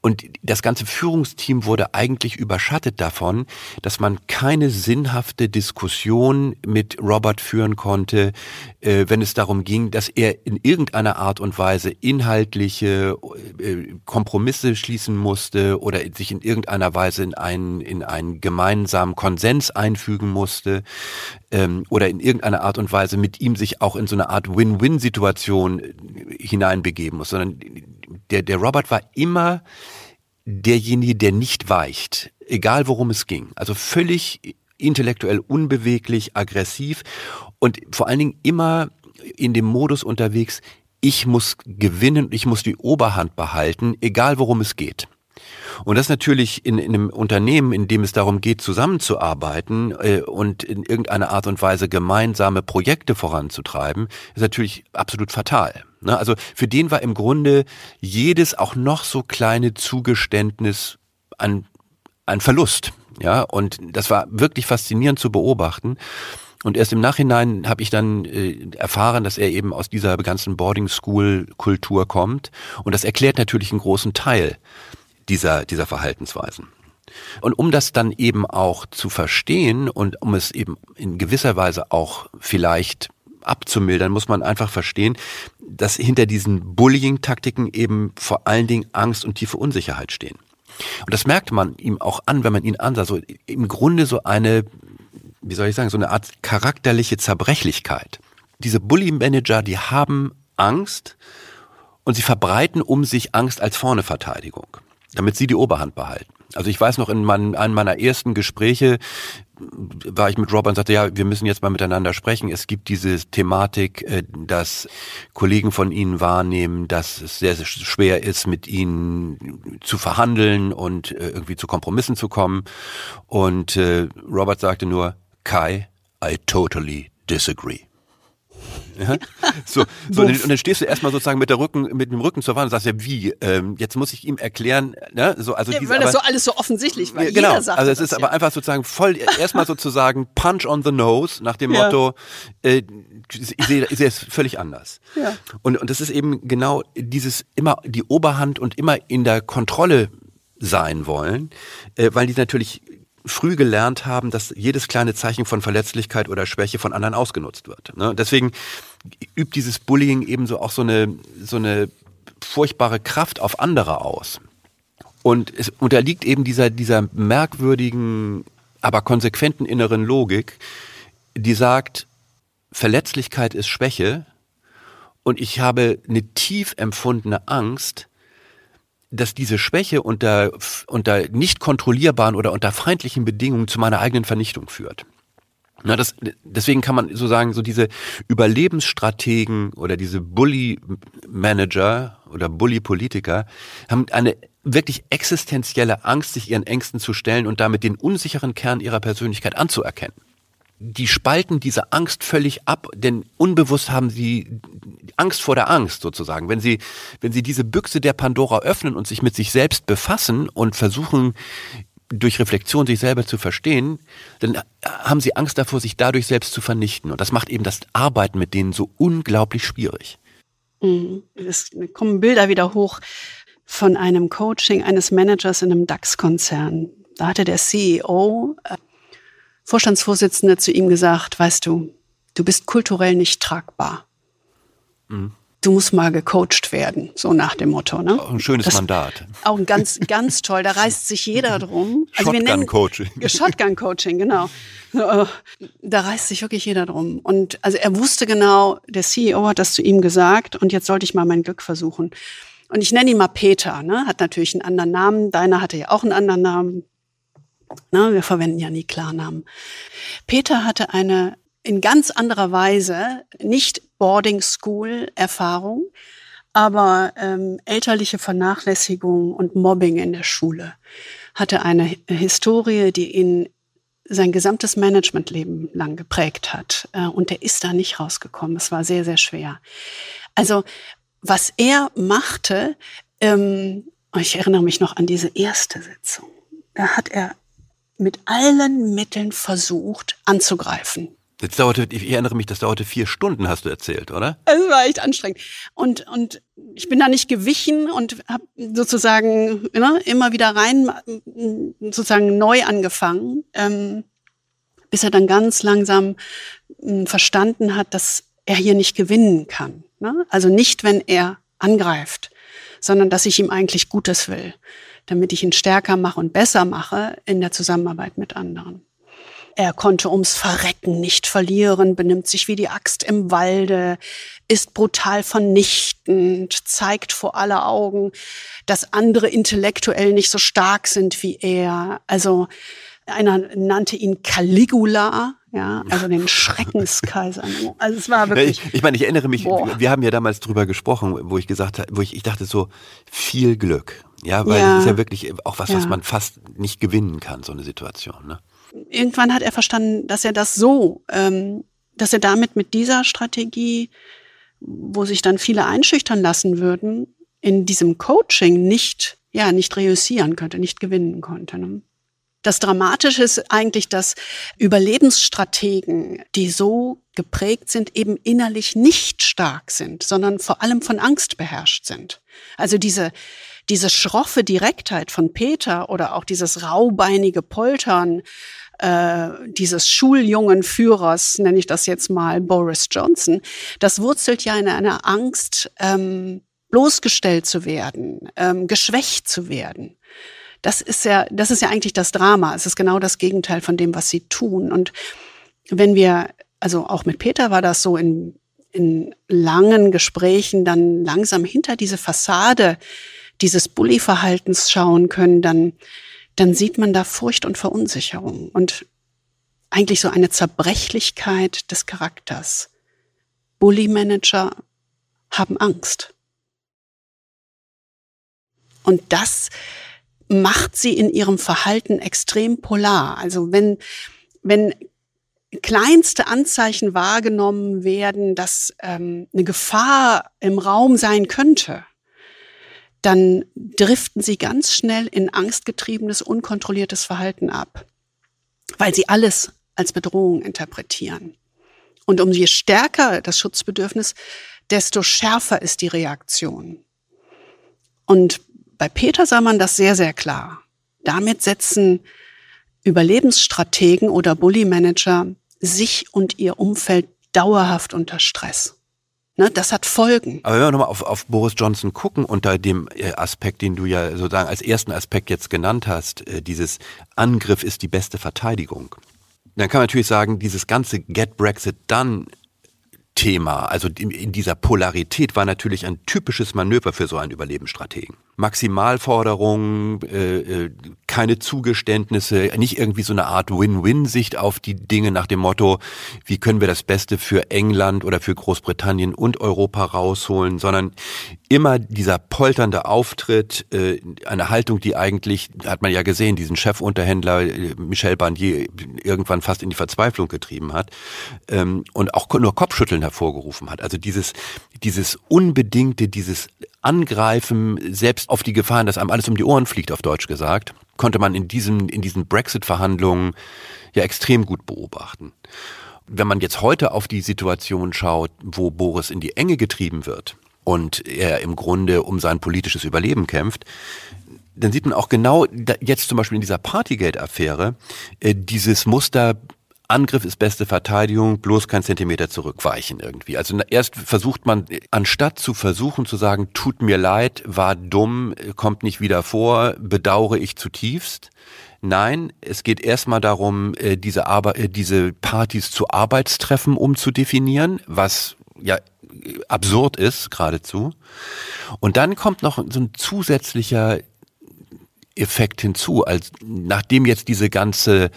und das ganze Führungsteam wurde eigentlich überschattet davon, dass man keine sinnhafte Diskussion mit Robert führen konnte, äh, wenn es darum ging, dass er in irgendeiner Art und Weise inhaltliche äh, Kompromisse schließen musste oder sich in irgendeiner Weise in einen, in einen gemeinsamen Konsens einfügen musste ähm, oder in irgendeiner Art und Weise mit ihm sich auch in so eine Art Win-Win-Situation äh, hineinbegeben muss, sondern der, der Robert war immer derjenige, der nicht weicht, egal worum es ging. Also völlig intellektuell unbeweglich, aggressiv und vor allen Dingen immer in dem Modus unterwegs, ich muss gewinnen, ich muss die Oberhand behalten, egal worum es geht. Und das natürlich in, in einem Unternehmen, in dem es darum geht, zusammenzuarbeiten äh, und in irgendeiner Art und Weise gemeinsame Projekte voranzutreiben, ist natürlich absolut fatal. Ne? Also für den war im Grunde jedes auch noch so kleine Zugeständnis an, an Verlust. Ja, und das war wirklich faszinierend zu beobachten. Und erst im Nachhinein habe ich dann äh, erfahren, dass er eben aus dieser ganzen Boarding School Kultur kommt. Und das erklärt natürlich einen großen Teil dieser, dieser Verhaltensweisen. Und um das dann eben auch zu verstehen und um es eben in gewisser Weise auch vielleicht abzumildern, muss man einfach verstehen, dass hinter diesen Bullying-Taktiken eben vor allen Dingen Angst und tiefe Unsicherheit stehen. Und das merkte man ihm auch an, wenn man ihn ansah. So im Grunde so eine, wie soll ich sagen, so eine Art charakterliche Zerbrechlichkeit. Diese Bully-Manager, die haben Angst und sie verbreiten um sich Angst als Vorne-Verteidigung, damit sie die Oberhand behalten. Also ich weiß noch in mein, einem meiner ersten Gespräche war ich mit Robert und sagte, ja, wir müssen jetzt mal miteinander sprechen. Es gibt diese Thematik, äh, dass Kollegen von Ihnen wahrnehmen, dass es sehr, sehr schwer ist, mit Ihnen zu verhandeln und äh, irgendwie zu Kompromissen zu kommen. Und äh, Robert sagte nur, Kai, I totally disagree. Ja? [laughs] So, so und, dann, stehst du erstmal sozusagen mit der Rücken, mit dem Rücken zur Wand und sagst ja, wie? Ähm, jetzt muss ich ihm erklären, ne? So, also ja, diese, weil das aber, so alles so offensichtlich war. Genau, Jeder sagt also es ist aber einfach sozusagen voll erstmal sozusagen Punch on the nose nach dem Ja. Motto, äh, ich sehe sehe es völlig anders. Ja. Und, und das ist eben genau dieses immer die Oberhand und immer in der Kontrolle sein wollen, äh, weil die natürlich früh gelernt haben, dass jedes kleine Zeichen von Verletzlichkeit oder Schwäche von anderen ausgenutzt wird. Ne? Deswegen übt dieses Bullying eben so auch so eine, so eine furchtbare Kraft auf andere aus. Und es unterliegt eben dieser, dieser merkwürdigen, aber konsequenten inneren Logik, die sagt, Verletzlichkeit ist Schwäche und ich habe eine tief empfundene Angst, dass diese Schwäche unter, unter nicht kontrollierbaren oder unter feindlichen Bedingungen zu meiner eigenen Vernichtung führt. Na, das, deswegen kann man so sagen, so diese Überlebensstrategen oder diese Bully-Manager oder Bully-Politiker haben eine wirklich existenzielle Angst, sich ihren Ängsten zu stellen und damit den unsicheren Kern ihrer Persönlichkeit anzuerkennen. Die spalten diese Angst völlig ab, denn unbewusst haben sie Angst vor der Angst sozusagen. Wenn sie, wenn sie diese Büchse der Pandora öffnen und sich mit sich selbst befassen und versuchen, durch Reflexion sich selber zu verstehen, dann haben sie Angst davor, sich dadurch selbst zu vernichten. Und das macht eben das Arbeiten mit denen so unglaublich schwierig. Es kommen Bilder wieder hoch von einem Coaching eines Managers in einem DAX-Konzern. Da hatte der CEO, Vorstandsvorsitzende, zu ihm gesagt, weißt du, du bist kulturell nicht tragbar. Du musst mal gecoacht werden, so nach dem Motto. Ne? Auch ein schönes Das- Mandat. Auch ein ganz, ganz toll. Da reißt sich jeder [laughs] drum. Also Shotgun-Coaching. Shotgun-Coaching, genau. Äh, Da reißt sich wirklich jeder drum. Und also er wusste genau, der CEO hat das zu ihm gesagt und jetzt sollte ich mal mein Glück versuchen. Und ich nenne ihn mal Peter, ne? hat natürlich einen anderen Namen. Deiner hatte ja auch einen anderen Namen. Ne? Wir verwenden ja nie Klarnamen. Peter hatte eine in ganz anderer Weise nicht Boarding School Erfahrung, aber ähm, elterliche Vernachlässigung und Mobbing in der Schule. Hatte eine Hi- Historie, die ihn sein gesamtes Managementleben lang geprägt hat. Äh, und der ist da nicht rausgekommen. Es war sehr, sehr schwer. Also, was er machte, ähm, ich erinnere mich noch an diese erste Sitzung. Da hat er mit allen Mitteln versucht anzugreifen. Das dauerte, ich erinnere mich, das dauerte vier Stunden, hast du erzählt, oder? Es war echt anstrengend. Und, und ich bin da nicht gewichen und habe sozusagen ne, immer wieder rein, sozusagen neu angefangen, ähm, bis er dann ganz langsam mh, verstanden hat, dass er hier nicht gewinnen kann. Ne? Also nicht, wenn er angreift, sondern dass ich ihm eigentlich Gutes will, damit ich ihn stärker mache und besser mache in der Zusammenarbeit mit anderen. Er konnte ums Verrecken nicht verlieren, benimmt sich wie die Axt im Walde, ist brutal vernichtend, zeigt vor aller Augen, dass andere intellektuell nicht so stark sind wie er. Also einer nannte ihn Caligula, ja, also den [laughs] Schreckenskaiser. Also es war wirklich. ich, ich meine, ich erinnere mich, Boah. wir haben ja damals drüber gesprochen, wo ich gesagt habe, wo ich, ich dachte so, viel Glück. Ja, weil Ja. das ist ja wirklich auch was, was Ja. man fast nicht gewinnen kann, so eine Situation. Ne? irgendwann hat er verstanden, dass er das so, ähm, dass er damit mit dieser Strategie, wo sich dann viele einschüchtern lassen würden, in diesem Coaching nicht, ja, nicht reüssieren könnte, nicht gewinnen konnte. Ne? Das Dramatische ist eigentlich, dass Überlebensstrategen, die so geprägt sind, eben innerlich nicht stark sind, sondern vor allem von Angst beherrscht sind. Also diese, diese schroffe Direktheit von Peter oder auch dieses raubeinige Poltern äh, dieses schuljungen Führers, nenne ich das jetzt mal Boris Johnson, das wurzelt ja in einer Angst, ähm, bloßgestellt zu werden, ähm, geschwächt zu werden. Das ist ja, das ist ja eigentlich das Drama. Es ist genau das Gegenteil von dem, was sie tun. Und wenn wir, also auch mit Peter war das so in, in langen Gesprächen dann langsam hinter diese Fassade dieses Bully-Verhaltens schauen können, dann, dann sieht man da Furcht und Verunsicherung und eigentlich so eine Zerbrechlichkeit des Charakters. Bully-Manager haben Angst. Und das macht sie in ihrem Verhalten extrem polar. Also wenn, wenn kleinste Anzeichen wahrgenommen werden, dass ähm, eine Gefahr im Raum sein könnte, dann driften sie ganz schnell in angstgetriebenes, unkontrolliertes Verhalten ab, weil sie alles als Bedrohung interpretieren. Und umso stärker das Schutzbedürfnis, desto schärfer ist die Reaktion. Und bei Peter sah man das sehr, sehr klar. Damit setzen Überlebensstrategen oder Bully-Manager sich und ihr Umfeld dauerhaft unter Stress. Ne, das hat Folgen. Aber wenn wir nochmal auf, auf Boris Johnson gucken, unter dem äh, Aspekt, den du ja sozusagen als ersten Aspekt jetzt genannt hast, äh, dieses Angriff ist die beste Verteidigung. Dann kann man natürlich sagen, dieses ganze Get Brexit Done Thema, also in dieser Polarität, war natürlich ein typisches Manöver für so einen Überlebensstrategen. Maximalforderungen, äh, äh, keine Zugeständnisse, nicht irgendwie so eine Art Win-Win-Sicht auf die Dinge nach dem Motto, wie können wir das Beste für England oder für Großbritannien und Europa rausholen, sondern immer dieser polternde Auftritt, äh, eine Haltung, die eigentlich, hat man ja gesehen, diesen Chefunterhändler Michel Barnier irgendwann fast in die Verzweiflung getrieben hat ähm, und auch nur Kopfschütteln hervorgerufen hat. Also dieses, dieses unbedingte, dieses Angreifen, selbst auf die Gefahren, dass einem alles um die Ohren fliegt, auf Deutsch gesagt, konnte man in diesen, in diesen Brexit-Verhandlungen ja extrem gut beobachten. Wenn man jetzt heute auf die Situation schaut, wo Boris in die Enge getrieben wird und er im Grunde um sein politisches Überleben kämpft, dann sieht man auch genau jetzt zum Beispiel in dieser Partygate-Affäre äh, dieses Muster Angriff ist beste Verteidigung, bloß kein Zentimeter zurückweichen irgendwie. Also erst versucht man, anstatt zu versuchen zu sagen, tut mir leid, war dumm, kommt nicht wieder vor, bedauere ich zutiefst. Nein, es geht erstmal darum, äh, diese, Arbe äh, diese Partys zu Arbeitstreffen umzudefinieren, was ja absurd ist geradezu. Und dann kommt noch so ein zusätzlicher Effekt hinzu, als nachdem jetzt diese ganze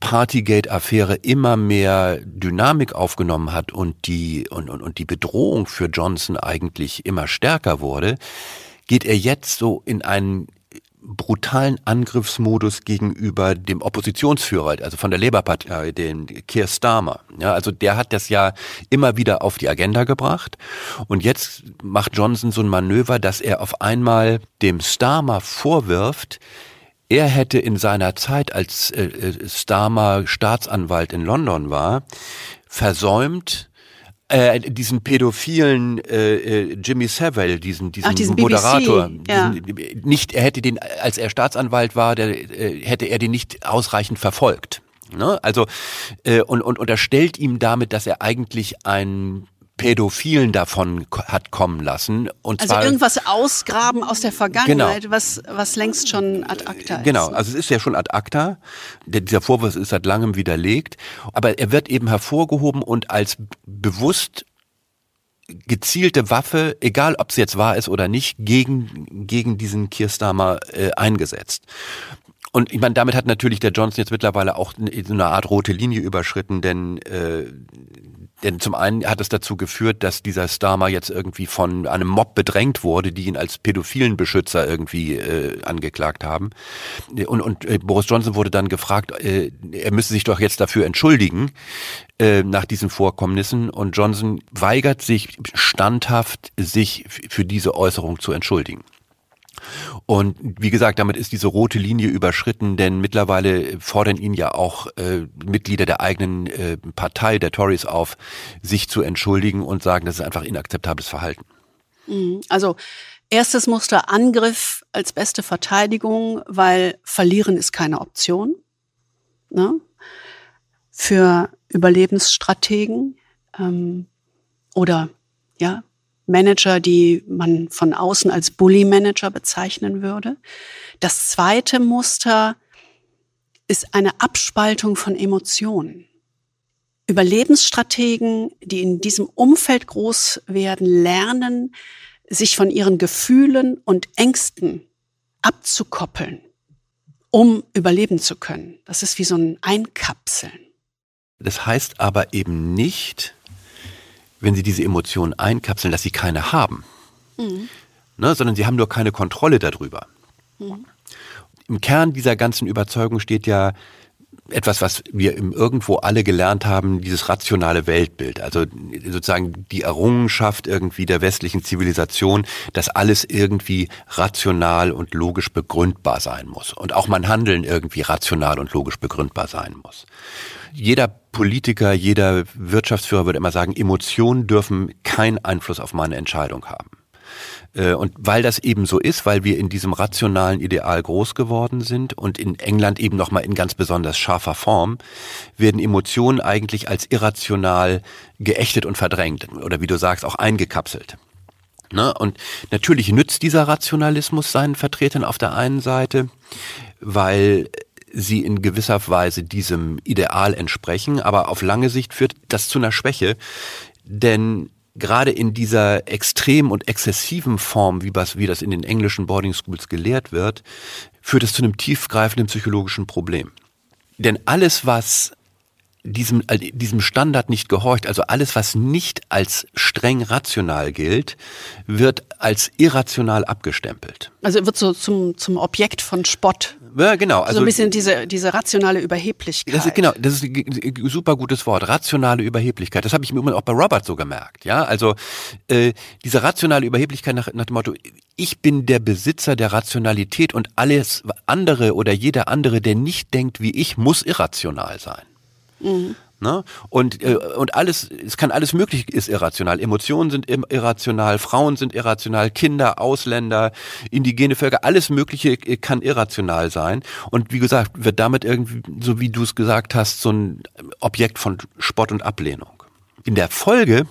Partygate-Affäre immer mehr Dynamik aufgenommen hat und die, und, und, und die Bedrohung für Johnson eigentlich immer stärker wurde, geht er jetzt so in einen brutalen Angriffsmodus gegenüber dem Oppositionsführer, also von der Labour-Partei, den Keir Starmer. Ja, also der hat das ja immer wieder auf die Agenda gebracht. Und jetzt macht Johnson so ein Manöver, dass er auf einmal dem Starmer vorwirft, er hätte in seiner Zeit, als äh, äh, Starmer Staatsanwalt in London war, versäumt, äh, diesen pädophilen äh, äh Jimmy Savile, diesen, diesen, Ach, diesen Moderator, ja. diesen, nicht, er hätte den, als er Staatsanwalt war, der, äh, hätte er den nicht ausreichend verfolgt. Ne? Also äh, und, und unterstellt ihm damit, dass er eigentlich ein Pädophilen davon hat kommen lassen. Und also zwar, irgendwas ausgraben aus der Vergangenheit, genau. was, was längst schon ad acta ist. Genau, also es ist ja schon ad acta. Dieser Vorwurf ist seit langem widerlegt. Aber er wird eben hervorgehoben und als bewusst gezielte Waffe, egal ob es jetzt wahr ist oder nicht, gegen, gegen diesen Kirstamer äh, eingesetzt. Und ich meine, damit hat natürlich der Johnson jetzt mittlerweile auch eine Art rote Linie überschritten, denn äh, denn zum einen hat es dazu geführt, dass dieser Starmer jetzt irgendwie von einem Mob bedrängt wurde, die ihn als pädophilen Beschützer irgendwie äh, angeklagt haben. Und, und äh, Boris Johnson wurde dann gefragt, äh, er müsse sich doch jetzt dafür entschuldigen äh, nach diesen Vorkommnissen. Und Johnson weigert sich standhaft, sich für diese Äußerung zu entschuldigen. Und wie gesagt, damit ist diese rote Linie überschritten, denn mittlerweile fordern ihn ja auch äh, Mitglieder der eigenen äh, Partei, der Tories, auf, sich zu entschuldigen und sagen, das ist einfach inakzeptables Verhalten. Mhm. Also erstes Muster Angriff als beste Verteidigung, weil verlieren ist keine Option. Ne? Für Überlebensstrategen ähm, oder ja, Manager, die man von außen als Bully-Manager bezeichnen würde. Das zweite Muster ist eine Abspaltung von Emotionen. Überlebensstrategen, die in diesem Umfeld groß werden, lernen, sich von ihren Gefühlen und Ängsten abzukoppeln, um überleben zu können. Das ist wie so ein Einkapseln. Das heißt aber eben nicht, wenn sie diese Emotionen einkapseln, dass sie keine haben, mhm. ne, sondern sie haben nur keine Kontrolle darüber. Mhm. Im Kern dieser ganzen Überzeugung steht ja etwas, was wir irgendwo alle gelernt haben, dieses rationale Weltbild. Also sozusagen die Errungenschaft irgendwie der westlichen Zivilisation, dass alles irgendwie rational und logisch begründbar sein muss. Und auch mein Handeln irgendwie rational und logisch begründbar sein muss. Jeder Politiker, jeder Wirtschaftsführer würde immer sagen, Emotionen dürfen keinen Einfluss auf meine Entscheidung haben. Äh, und weil das eben so ist, weil wir in diesem rationalen Ideal groß geworden sind und in England eben nochmal in ganz besonders scharfer Form, werden Emotionen eigentlich als irrational geächtet und verdrängt oder wie du sagst, auch eingekapselt. Ne? Und natürlich nützt dieser Rationalismus seinen Vertretern auf der einen Seite, weil sie in gewisser Weise diesem Ideal entsprechen, aber auf lange Sicht führt das zu einer Schwäche, denn gerade in dieser extremen und exzessiven Form, wie das, wie das in den englischen Boarding Schools gelehrt wird, führt es zu einem tiefgreifenden psychologischen Problem. Denn alles, was diesem, diesem Standard nicht gehorcht, also alles, was nicht als streng rational gilt, wird als irrational abgestempelt. Also wird so zum, zum Objekt von Spott. Ja, genau. Also so ein bisschen diese, diese rationale Überheblichkeit. Das ist, genau, das ist ein super gutes Wort. Rationale Überheblichkeit. Das habe ich mir immer auch bei Robert so gemerkt. Ja, also äh, diese rationale Überheblichkeit nach, nach dem Motto, ich bin der Besitzer der Rationalität und alles andere oder jeder andere, der nicht denkt wie ich, muss irrational sein. Mhm. Ne? Und, äh, und alles, es kann alles möglich, ist irrational. Emotionen sind irrational, Frauen sind irrational, Kinder, Ausländer, indigene Völker, alles Mögliche äh, kann irrational sein. Und wie gesagt, wird damit irgendwie, so wie du es gesagt hast, so ein Objekt von Spott und Ablehnung. In der Folge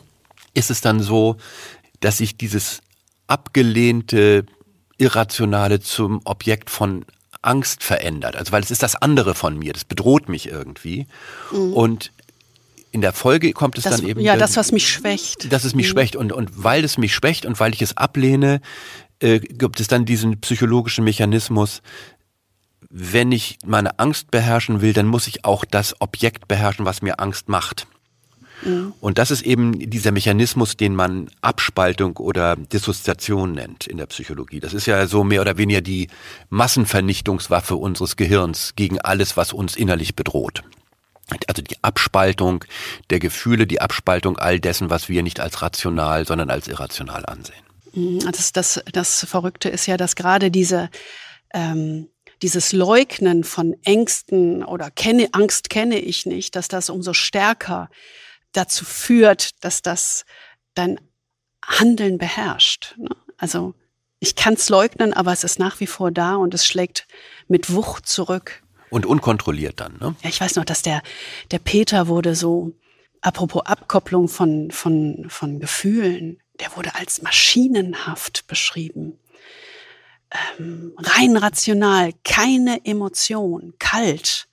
ist es dann so, dass sich dieses abgelehnte Irrationale zum Objekt von Angst verändert. Also weil es ist das andere von mir, das bedroht mich irgendwie. Mhm. Und in der Folge kommt es das, dann eben. Ja, das, was mich schwächt. Dass es mich mhm. schwächt. Und, und weil es mich schwächt und weil ich es ablehne, äh, gibt es dann diesen psychologischen Mechanismus, wenn ich meine Angst beherrschen will, dann muss ich auch das Objekt beherrschen, was mir Angst macht. Mhm. Und das ist eben dieser Mechanismus, den man Abspaltung oder Dissoziation nennt in der Psychologie. Das ist ja so mehr oder weniger die Massenvernichtungswaffe unseres Gehirns gegen alles, was uns innerlich bedroht. Also die Abspaltung der Gefühle, die Abspaltung all dessen, was wir nicht als rational, sondern als irrational ansehen. Mhm. Das, das, das Verrückte ist ja, dass gerade diese ähm, dieses Leugnen von Ängsten oder kenne, Angst kenne ich nicht, dass das umso stärker dazu führt, dass das dein Handeln beherrscht. Ne? Also ich kann es leugnen, aber es ist nach wie vor da und es schlägt mit Wucht zurück. Und unkontrolliert dann, ne? Ja, ich weiß noch, dass der, der Peter wurde so, apropos Abkopplung von, von, von Gefühlen, der wurde als maschinenhaft beschrieben. Ähm, rein rational, keine Emotion, kalt,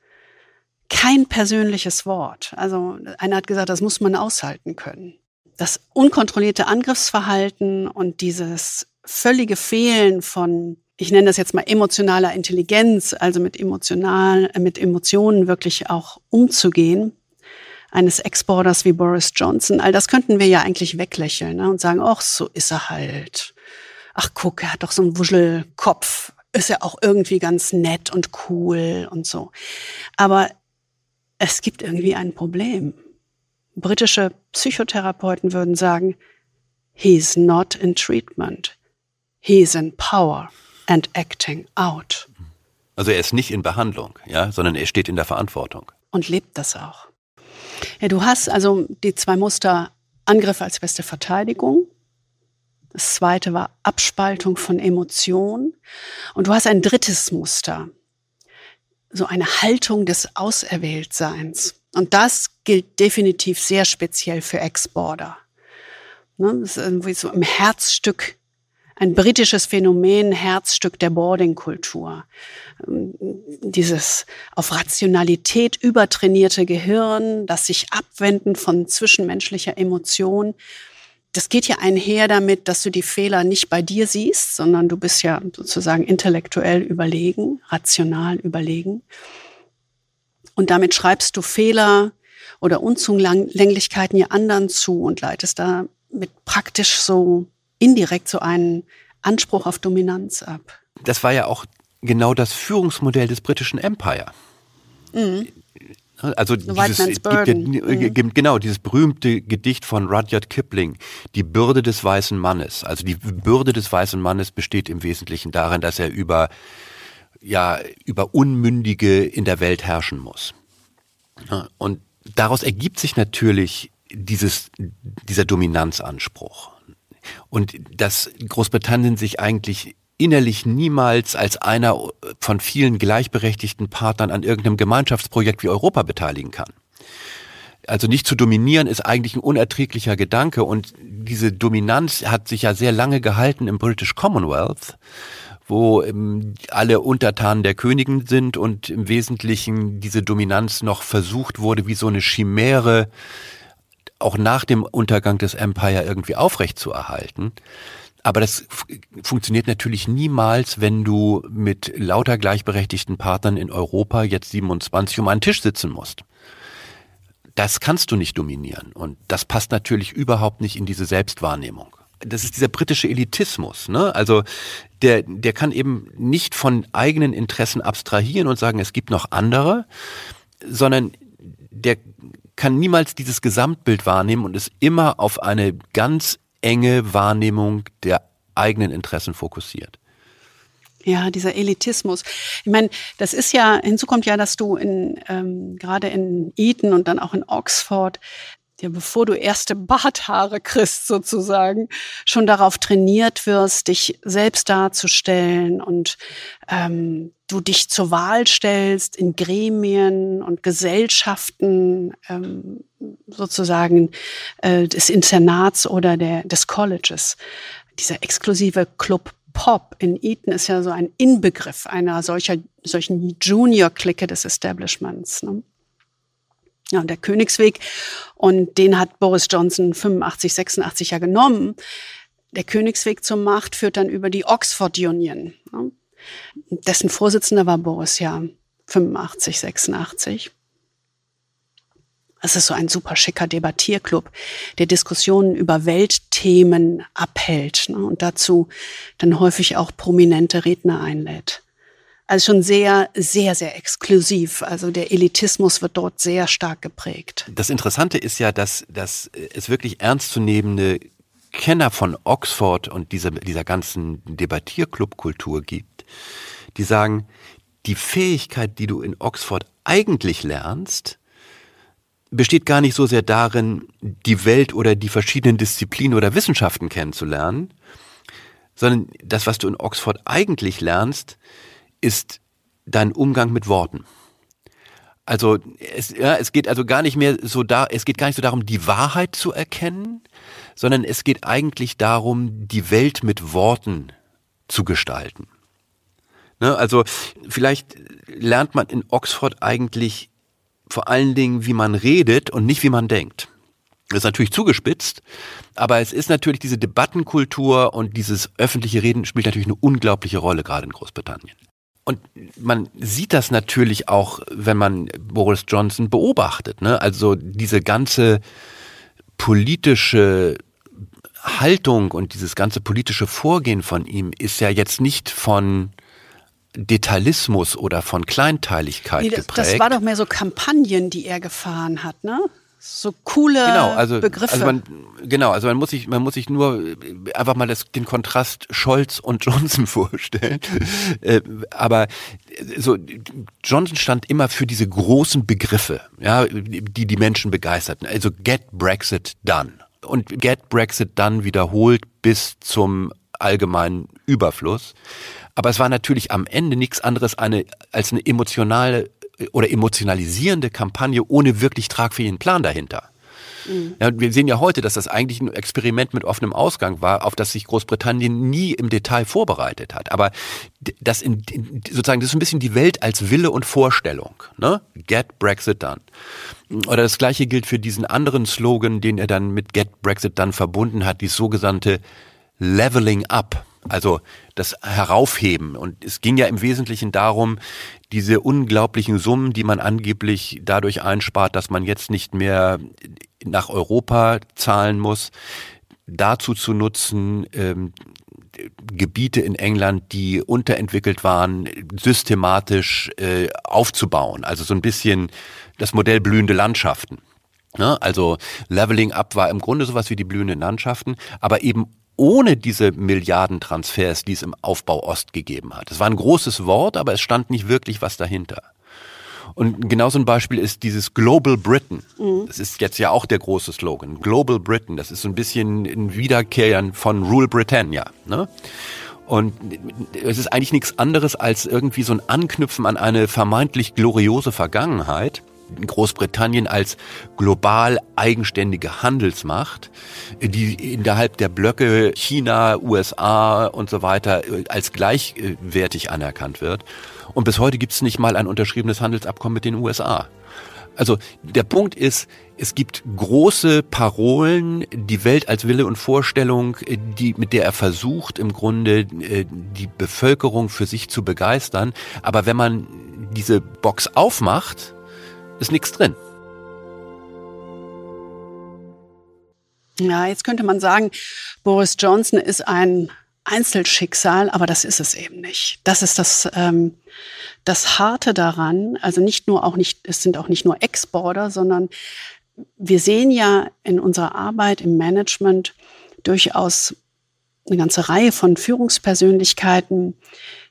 kein persönliches Wort. Also einer hat gesagt, das muss man aushalten können. Das unkontrollierte Angriffsverhalten und dieses völlige Fehlen von, ich nenne das jetzt mal emotionaler Intelligenz, also mit emotional, äh, mit Emotionen wirklich auch umzugehen, eines Exporters wie Boris Johnson, all das könnten wir ja eigentlich weglächeln ne, und sagen, ach, so ist er halt. Ach, guck, er hat doch so einen Wuschelkopf. Ist ja auch irgendwie ganz nett und cool und so. Aber es gibt irgendwie ein Problem. Britische Psychotherapeuten würden sagen, he's not in treatment. He's in power and acting out. Also er ist nicht in Behandlung, ja, sondern er steht in der Verantwortung. Und lebt das auch. Ja, du hast also die zwei Muster Angriff als beste Verteidigung. Das zweite war Abspaltung von Emotionen. Und du hast ein drittes Muster, so eine Haltung des Auserwähltseins. Und das gilt definitiv sehr speziell für Ex-Border. Ne? Das ist irgendwie so im Herzstück ein britisches Phänomen, Herzstück der Boarding-Kultur. Ähm, dieses auf Rationalität übertrainierte Gehirn, das sich abwenden von zwischenmenschlicher Emotion. Das geht ja einher damit, dass du die Fehler nicht bei dir siehst, sondern du bist ja sozusagen intellektuell überlegen, rational überlegen. Und damit schreibst du Fehler oder Unzulänglichkeiten ja anderen zu und leitest damit praktisch so indirekt so einen Anspruch auf Dominanz ab. Das war ja auch genau das Führungsmodell des britischen Empire. Mhm. Also dieses, mhm. genau, dieses berühmte Gedicht von Rudyard Kipling, die Bürde des weißen Mannes. Also die Bürde des weißen Mannes besteht im Wesentlichen darin, dass er über, ja, über Unmündige in der Welt herrschen muss. Und daraus ergibt sich natürlich dieses, dieser Dominanzanspruch. Und dass Großbritannien sich eigentlich innerlich niemals als einer von vielen gleichberechtigten Partnern an irgendeinem Gemeinschaftsprojekt wie Europa beteiligen kann. Also nicht zu dominieren ist eigentlich ein unerträglicher Gedanke und diese Dominanz hat sich ja sehr lange gehalten im British Commonwealth, wo ähm, alle Untertanen der Königin sind und im Wesentlichen diese Dominanz noch versucht wurde, wie so eine Chimäre auch nach dem Untergang des Empire irgendwie aufrechtzuerhalten. Aber das funktioniert natürlich niemals, wenn du mit lauter gleichberechtigten Partnern in Europa, jetzt 27, um einen Tisch sitzen musst. Das kannst du nicht dominieren. Und das passt natürlich überhaupt nicht in diese Selbstwahrnehmung. Das ist dieser britische Elitismus. Ne? Also der, der kann eben nicht von eigenen Interessen abstrahieren und sagen, es gibt noch andere, sondern der kann niemals dieses Gesamtbild wahrnehmen und ist immer auf eine ganz enge Wahrnehmung der eigenen Interessen fokussiert. Ja, dieser Elitismus. Ich meine, das ist ja, hinzu kommt ja, dass du in, ähm, gerade in Eton und dann auch in Oxford ja, bevor du erste Barthaare kriegst sozusagen, schon darauf trainiert wirst, dich selbst darzustellen und ähm, du dich zur Wahl stellst in Gremien und Gesellschaften ähm, sozusagen äh, des Internats oder der, des Colleges. Dieser exklusive Club Pop in Eton ist ja so ein Inbegriff einer solcher, solchen Junior-Clique des Establishments. Ne? Ja, und der Königsweg, und den hat Boris Johnson 85, 86 ja genommen. Der Königsweg zur Macht führt dann über die Oxford Union. Ne? Dessen Vorsitzender war Boris ja 85, 86. Es ist so ein super schicker Debattierclub, der Diskussionen über Weltthemen abhält ne, und dazu dann häufig auch prominente Redner einlädt. Also schon sehr, sehr, sehr exklusiv. Also der Elitismus wird dort sehr stark geprägt. Das Interessante ist ja, dass, dass es wirklich ernstzunehmende Kenner von Oxford und dieser, dieser ganzen Debattierclubkultur gibt, die sagen, die Fähigkeit, die du in Oxford eigentlich lernst, besteht gar nicht so sehr darin, die Welt oder die verschiedenen Disziplinen oder Wissenschaften kennenzulernen, sondern das, was du in Oxford eigentlich lernst, ist dein Umgang mit Worten. Also es, ja, es geht also gar nicht mehr so da, es geht gar nicht so darum, die Wahrheit zu erkennen, sondern es geht eigentlich darum, die Welt mit Worten zu gestalten. Ne, also vielleicht lernt man in Oxford eigentlich vor allen Dingen, wie man redet und nicht wie man denkt. Das ist natürlich zugespitzt, aber es ist natürlich diese Debattenkultur und dieses öffentliche Reden spielt natürlich eine unglaubliche Rolle gerade in Großbritannien. Und man sieht das natürlich auch, wenn man Boris Johnson beobachtet. Ne? Also diese ganze politische Haltung und dieses ganze politische Vorgehen von ihm ist ja jetzt nicht von Detailismus oder von Kleinteiligkeit nee, das, geprägt. Das war doch mehr so Kampagnen, die er gefahren hat, ne? So coole genau, also, Begriffe. Also man, genau, also man muss sich, man muss sich nur einfach mal das, den Kontrast Scholz und Johnson [laughs] vorstellen. Äh, aber so Johnson stand immer für diese großen Begriffe, ja, die die Menschen begeisterten. Also get Brexit done und get Brexit done wiederholt bis zum allgemeinen Überfluss. Aber es war natürlich am Ende nichts anderes eine, als eine emotionale oder emotionalisierende Kampagne ohne wirklich tragfähigen Plan dahinter. Mhm. Ja, wir sehen ja heute, dass das eigentlich ein Experiment mit offenem Ausgang war, auf das sich Großbritannien nie im Detail vorbereitet hat. Aber das in, sozusagen, das ist ein bisschen die Welt als Wille und Vorstellung. Ne? Get Brexit done. Oder das gleiche gilt für diesen anderen Slogan, den er dann mit Get Brexit done verbunden hat, die sogenannte Leveling Up. Also das Heraufheben. Und es ging ja im Wesentlichen darum, diese unglaublichen Summen, die man angeblich dadurch einspart, dass man jetzt nicht mehr nach Europa zahlen muss, dazu zu nutzen, ähm, Gebiete in England, die unterentwickelt waren, systematisch äh, aufzubauen. Also so ein bisschen das Modell blühende Landschaften. Ne? Also Leveling Up war im Grunde sowas wie die blühenden Landschaften, aber eben ohne diese Milliardentransfers, die es im Aufbau Ost gegeben hat. Es war ein großes Wort, aber es stand nicht wirklich was dahinter. Und genauso ein Beispiel ist dieses Global Britain. Mhm. Das ist jetzt ja auch der große Slogan. Global Britain. Das ist so ein bisschen ein Wiederkehren von Rule Britannia. Ne? Und es ist eigentlich nichts anderes als irgendwie so ein Anknüpfen an eine vermeintlich gloriose Vergangenheit Großbritannien als global eigenständige Handelsmacht, die innerhalb der Blöcke China, USA und so weiter äh, als gleichwertig anerkannt wird. Und bis heute gibt es nicht mal ein unterschriebenes Handelsabkommen mit den USA. Also der Punkt ist, es gibt große Parolen, die Welt als Wille und Vorstellung, die, mit der er versucht, im Grunde äh, die Bevölkerung für sich zu begeistern. Aber wenn man diese Box aufmacht, ist nichts drin. Ja, jetzt könnte man sagen, Boris Johnson ist ein Einzelschicksal, aber das ist es eben nicht. Das ist das, ähm, das Harte daran. Also nicht nur auch nicht, es sind auch nicht nur Exporter, sondern wir sehen ja in unserer Arbeit im Management durchaus eine ganze Reihe von Führungspersönlichkeiten,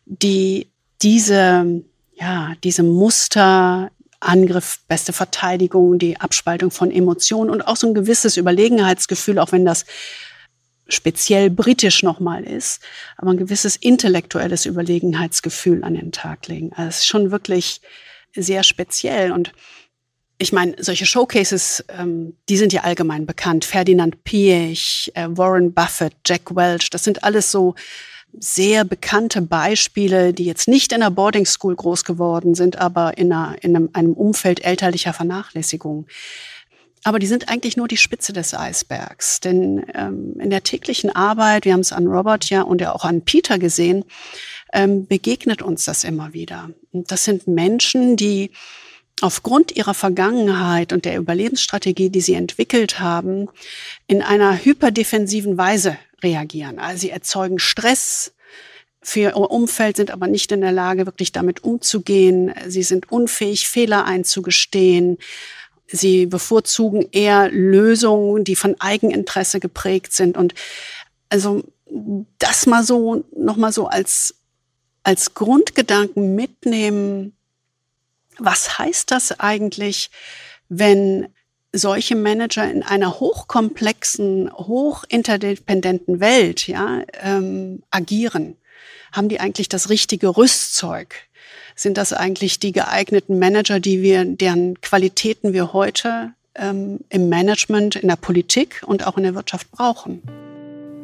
die diese, ja, diese Muster Angriff, beste Verteidigung, die Abspaltung von Emotionen und auch so ein gewisses Überlegenheitsgefühl, auch wenn das speziell britisch nochmal ist, aber ein gewisses intellektuelles Überlegenheitsgefühl an den Tag legen. Also es ist schon wirklich sehr speziell und ich meine, solche Showcases, ähm, die sind ja allgemein bekannt. Ferdinand Piech, äh, Warren Buffett, Jack Welch, das sind alles so sehr bekannte Beispiele, die jetzt nicht in der Boarding School groß geworden sind, aber in, einer, in einem, Umfeld elterlicher Vernachlässigung. Aber die sind eigentlich nur die Spitze des Eisbergs. Denn ähm, in der täglichen Arbeit, wir haben es an Robert ja und ja auch an Peter gesehen, ähm, begegnet uns das immer wieder. Und das sind Menschen, die aufgrund ihrer Vergangenheit und der Überlebensstrategie, die sie entwickelt haben, in einer hyperdefensiven Weise reagieren. Also sie erzeugen Stress für ihr Umfeld, sind aber nicht in der Lage, wirklich damit umzugehen. Sie sind unfähig, Fehler einzugestehen. Sie bevorzugen eher Lösungen, die von Eigeninteresse geprägt sind. Und also das mal so, noch mal so als, als Grundgedanken mitnehmen. Was heißt das eigentlich, wenn solche Manager in einer hochkomplexen, hochinterdependenten Welt ja, ähm, agieren? Haben die eigentlich das richtige Rüstzeug? Sind das eigentlich die geeigneten Manager, die wir, deren Qualitäten wir heute ähm, im Management, in der Politik und auch in der Wirtschaft brauchen?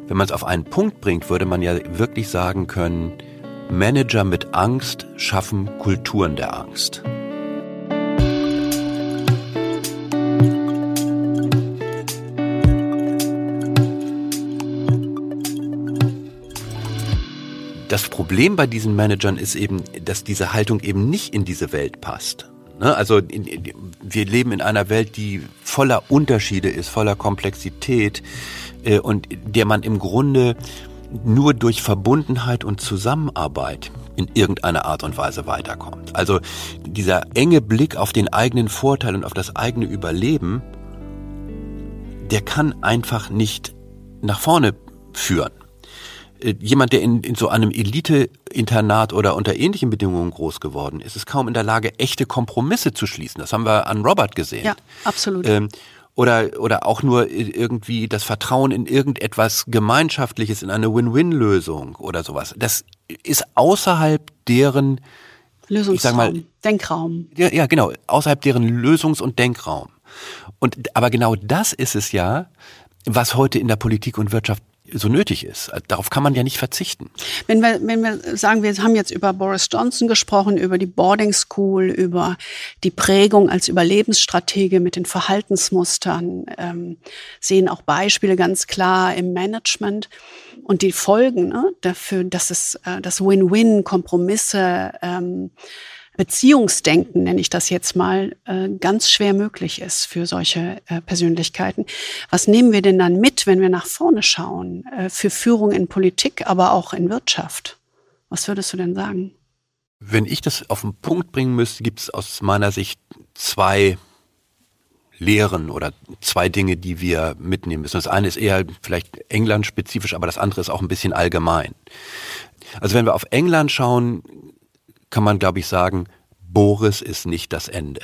Wenn man es auf einen Punkt bringt, würde man ja wirklich sagen können, Manager mit Angst schaffen Kulturen der Angst. Das Problem bei diesen Managern ist eben, dass diese Haltung eben nicht in diese Welt passt. Ne? Also wir leben in einer Welt, die voller Unterschiede ist, voller Komplexität äh, und der man im Grunde nur durch Verbundenheit und Zusammenarbeit in irgendeiner Art und Weise weiterkommt. Also dieser enge Blick auf den eigenen Vorteil und auf das eigene Überleben, der kann einfach nicht nach vorne führen. Äh, jemand, der in, in so einem Elite-Internat oder unter ähnlichen Bedingungen groß geworden ist, ist kaum in der Lage, echte Kompromisse zu schließen. Das haben wir an Robert gesehen. Ja, absolut. Ähm, oder, oder auch nur irgendwie das Vertrauen in irgendetwas Gemeinschaftliches, in eine Win-Win-Lösung oder sowas. Das ist außerhalb deren Lösungsraum, mal, Denkraum. Ja, ja, genau, außerhalb deren Lösungs- und Denkraum. Und, aber genau das ist es ja, was heute in der Politik und Wirtschaft so nötig ist. Darauf kann man ja nicht verzichten. Wenn wir, wenn wir sagen, wir haben jetzt über Boris Johnson gesprochen, über die Boarding School, über die Prägung als Überlebensstratege mit den Verhaltensmustern, ähm, sehen auch Beispiele ganz klar im Management und die Folgen ne, dafür, dass es äh, das Win-Win, Kompromisse, ähm, Beziehungsdenken, nenne ich das jetzt mal, äh, ganz schwer möglich ist für solche äh, Persönlichkeiten. Was nehmen wir denn dann mit, wenn wir nach vorne schauen, äh, für Führung in Politik, aber auch in Wirtschaft? Was würdest du denn sagen? Wenn ich das auf den Punkt bringen müsste, gibt es aus meiner Sicht zwei Lehren oder zwei Dinge, die wir mitnehmen müssen. Das eine ist eher vielleicht England-spezifisch, aber das andere ist auch ein bisschen allgemein. Also wenn wir auf England schauen, kann man, glaube ich, sagen, Boris ist nicht das Ende.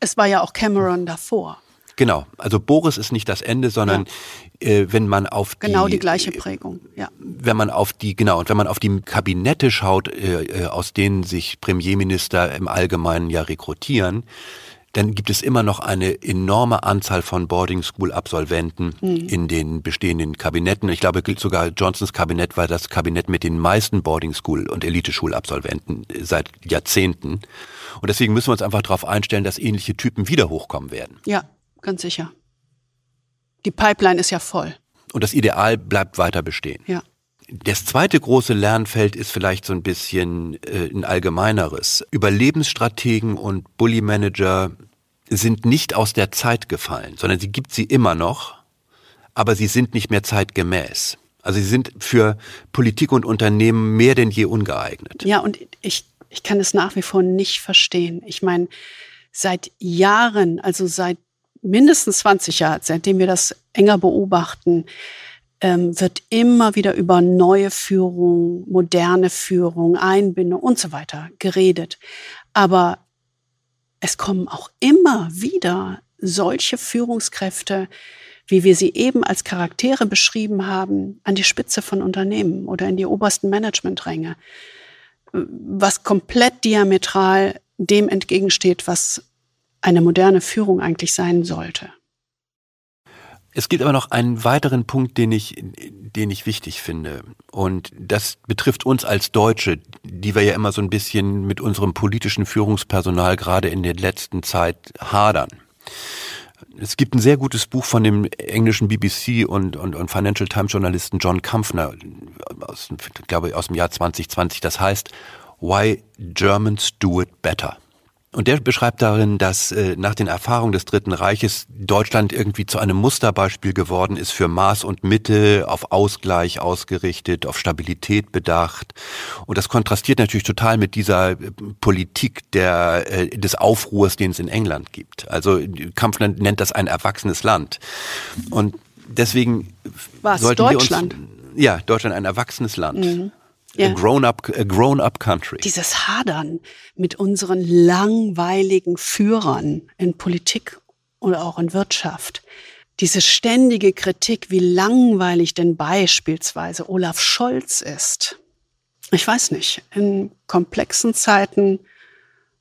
Es war ja auch Cameron davor. Genau, also Boris ist nicht das Ende, sondern ja. äh, wenn man auf die genau die gleiche Prägung, ja. Wenn man auf die genau und wenn man auf die Kabinette schaut, äh, äh aus denen sich Premierminister im Allgemeinen ja rekrutieren, dann gibt es immer noch eine enorme Anzahl von Boarding School Absolventen mhm. in den bestehenden Kabinetten. Ich glaube sogar Johnsons Kabinett war das Kabinett mit den meisten Boarding School und Eliteschulabsolventen seit Jahrzehnten. Und deswegen müssen wir uns einfach darauf einstellen, dass ähnliche Typen wieder hochkommen werden. Ja, ganz sicher. Die Pipeline ist ja voll. Und das Ideal bleibt weiter bestehen. Ja. Das zweite große Lernfeld ist vielleicht so ein bisschen äh, ein allgemeineres. Überlebensstrategen und Bully Manager sind nicht aus der Zeit gefallen, sondern sie gibt sie immer noch, aber sie sind nicht mehr zeitgemäß. Also sie sind für Politik und Unternehmen mehr denn je ungeeignet. Ja, und ich, ich kann es nach wie vor nicht verstehen. Ich meine, seit Jahren, also seit mindestens 20 Jahren, seitdem wir das enger beobachten, ähm, wird immer wieder über neue Führung, moderne Führung, Einbindung und so weiter geredet. Aber es kommen auch immer wieder solche Führungskräfte, wie wir sie eben als Charaktere beschrieben haben, an die Spitze von Unternehmen oder in die obersten Managementränge, was komplett diametral dem entgegensteht, was eine moderne Führung eigentlich sein sollte. Es gibt aber noch einen weiteren Punkt, den ich, den ich wichtig finde. Und das betrifft uns als Deutsche, die wir ja immer so ein bisschen mit unserem politischen Führungspersonal gerade in der letzten Zeit hadern. Es gibt ein sehr gutes Buch von dem englischen BBC und, und, und Financial Times Journalisten John Kampfner aus, glaube ich, aus dem Jahr 2020. Das heißt, Why Germans Do It Better. Und der beschreibt darin, dass äh, nach den Erfahrungen des Dritten Reiches Deutschland irgendwie zu einem Musterbeispiel geworden ist für Maß und Mitte, auf Ausgleich ausgerichtet, auf Stabilität bedacht. Und das kontrastiert natürlich total mit dieser äh, Politik der, äh, des Aufruhrs, den es in England gibt. Also Kampfland nennt das ein erwachsenes Land. Und deswegen Was, sollten Deutschland? wir uns ja Deutschland ein erwachsenes Land. Mhm. Ja. A grown-up grown up country. Dieses Hadern mit unseren langweiligen Führern in Politik oder auch in Wirtschaft. Diese ständige Kritik, wie langweilig denn beispielsweise Olaf Scholz ist. Ich weiß nicht, in komplexen Zeiten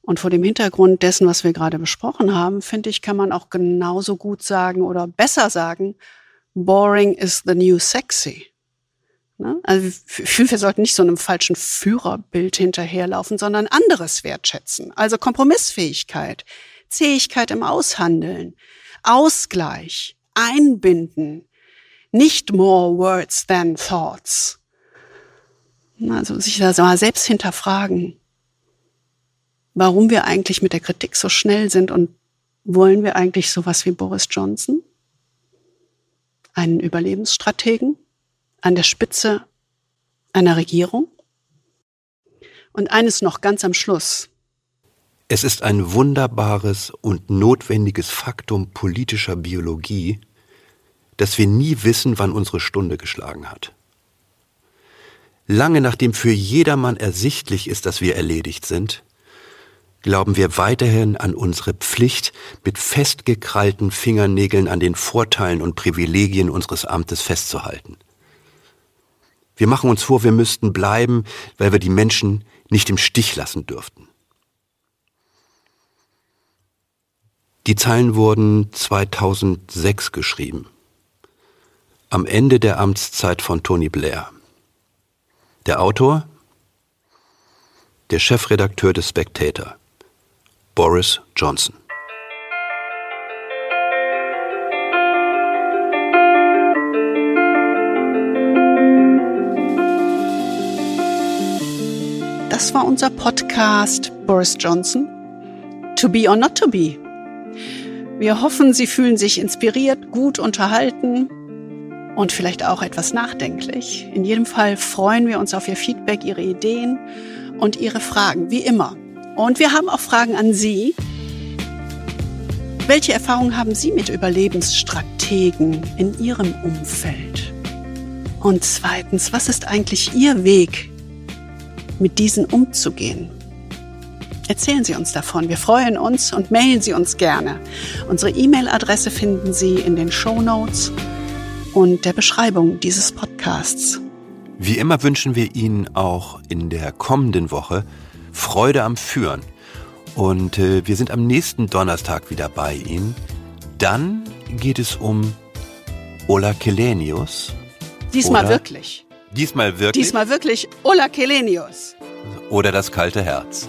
und vor dem Hintergrund dessen, was wir gerade besprochen haben, finde ich, kann man auch genauso gut sagen oder besser sagen, boring is the new sexy. Ne? Also ich finde, wir sollten nicht so einem falschen Führerbild hinterherlaufen, sondern anderes wertschätzen. Also Kompromissfähigkeit, Zähigkeit im Aushandeln, Ausgleich, Einbinden, nicht more words than thoughts. Also sich da mal selbst hinterfragen, warum wir eigentlich mit der Kritik so schnell sind und wollen wir eigentlich sowas wie Boris Johnson? Einen Überlebensstrategen? An der Spitze einer Regierung. Und eines noch ganz am Schluss. Es ist ein wunderbares und notwendiges Faktum politischer Biologie, dass wir nie wissen, wann unsere Stunde geschlagen hat. Lange nachdem für jedermann ersichtlich ist, dass wir erledigt sind, glauben wir weiterhin an unsere Pflicht, mit festgekrallten Fingernägeln an den Vorteilen und Privilegien unseres Amtes festzuhalten. Wir machen uns vor, wir müssten bleiben, weil wir die Menschen nicht im Stich lassen dürften. Die Zeilen wurden 2006 geschrieben. Am Ende der Amtszeit von Tony Blair. Der Autor? Der Chefredakteur des Spectator, Boris Johnson. Das war unser Podcast Boris Johnson. To be or not to be. Wir hoffen, Sie fühlen sich inspiriert, gut unterhalten und vielleicht auch etwas nachdenklich. In jedem Fall freuen wir uns auf Ihr Feedback, Ihre Ideen und Ihre Fragen, wie immer. Und wir haben auch Fragen an Sie. Welche Erfahrungen haben Sie mit Überlebensstrategen in Ihrem Umfeld? Und zweitens, was ist eigentlich Ihr Weg, mit diesen umzugehen? Erzählen Sie uns davon. Wir freuen uns und mailen Sie uns gerne. Unsere E-Mail-Adresse finden Sie in den Show Notes und der Beschreibung dieses Podcasts. Wie immer wünschen wir Ihnen auch in der kommenden Woche Freude am Führen. Und äh, wir sind am nächsten Donnerstag wieder bei Ihnen. Dann geht es um Ola Kelenius. Diesmal wirklich. Diesmal wirklich. Diesmal wirklich Ola Kelenius. Oder das kalte Herz.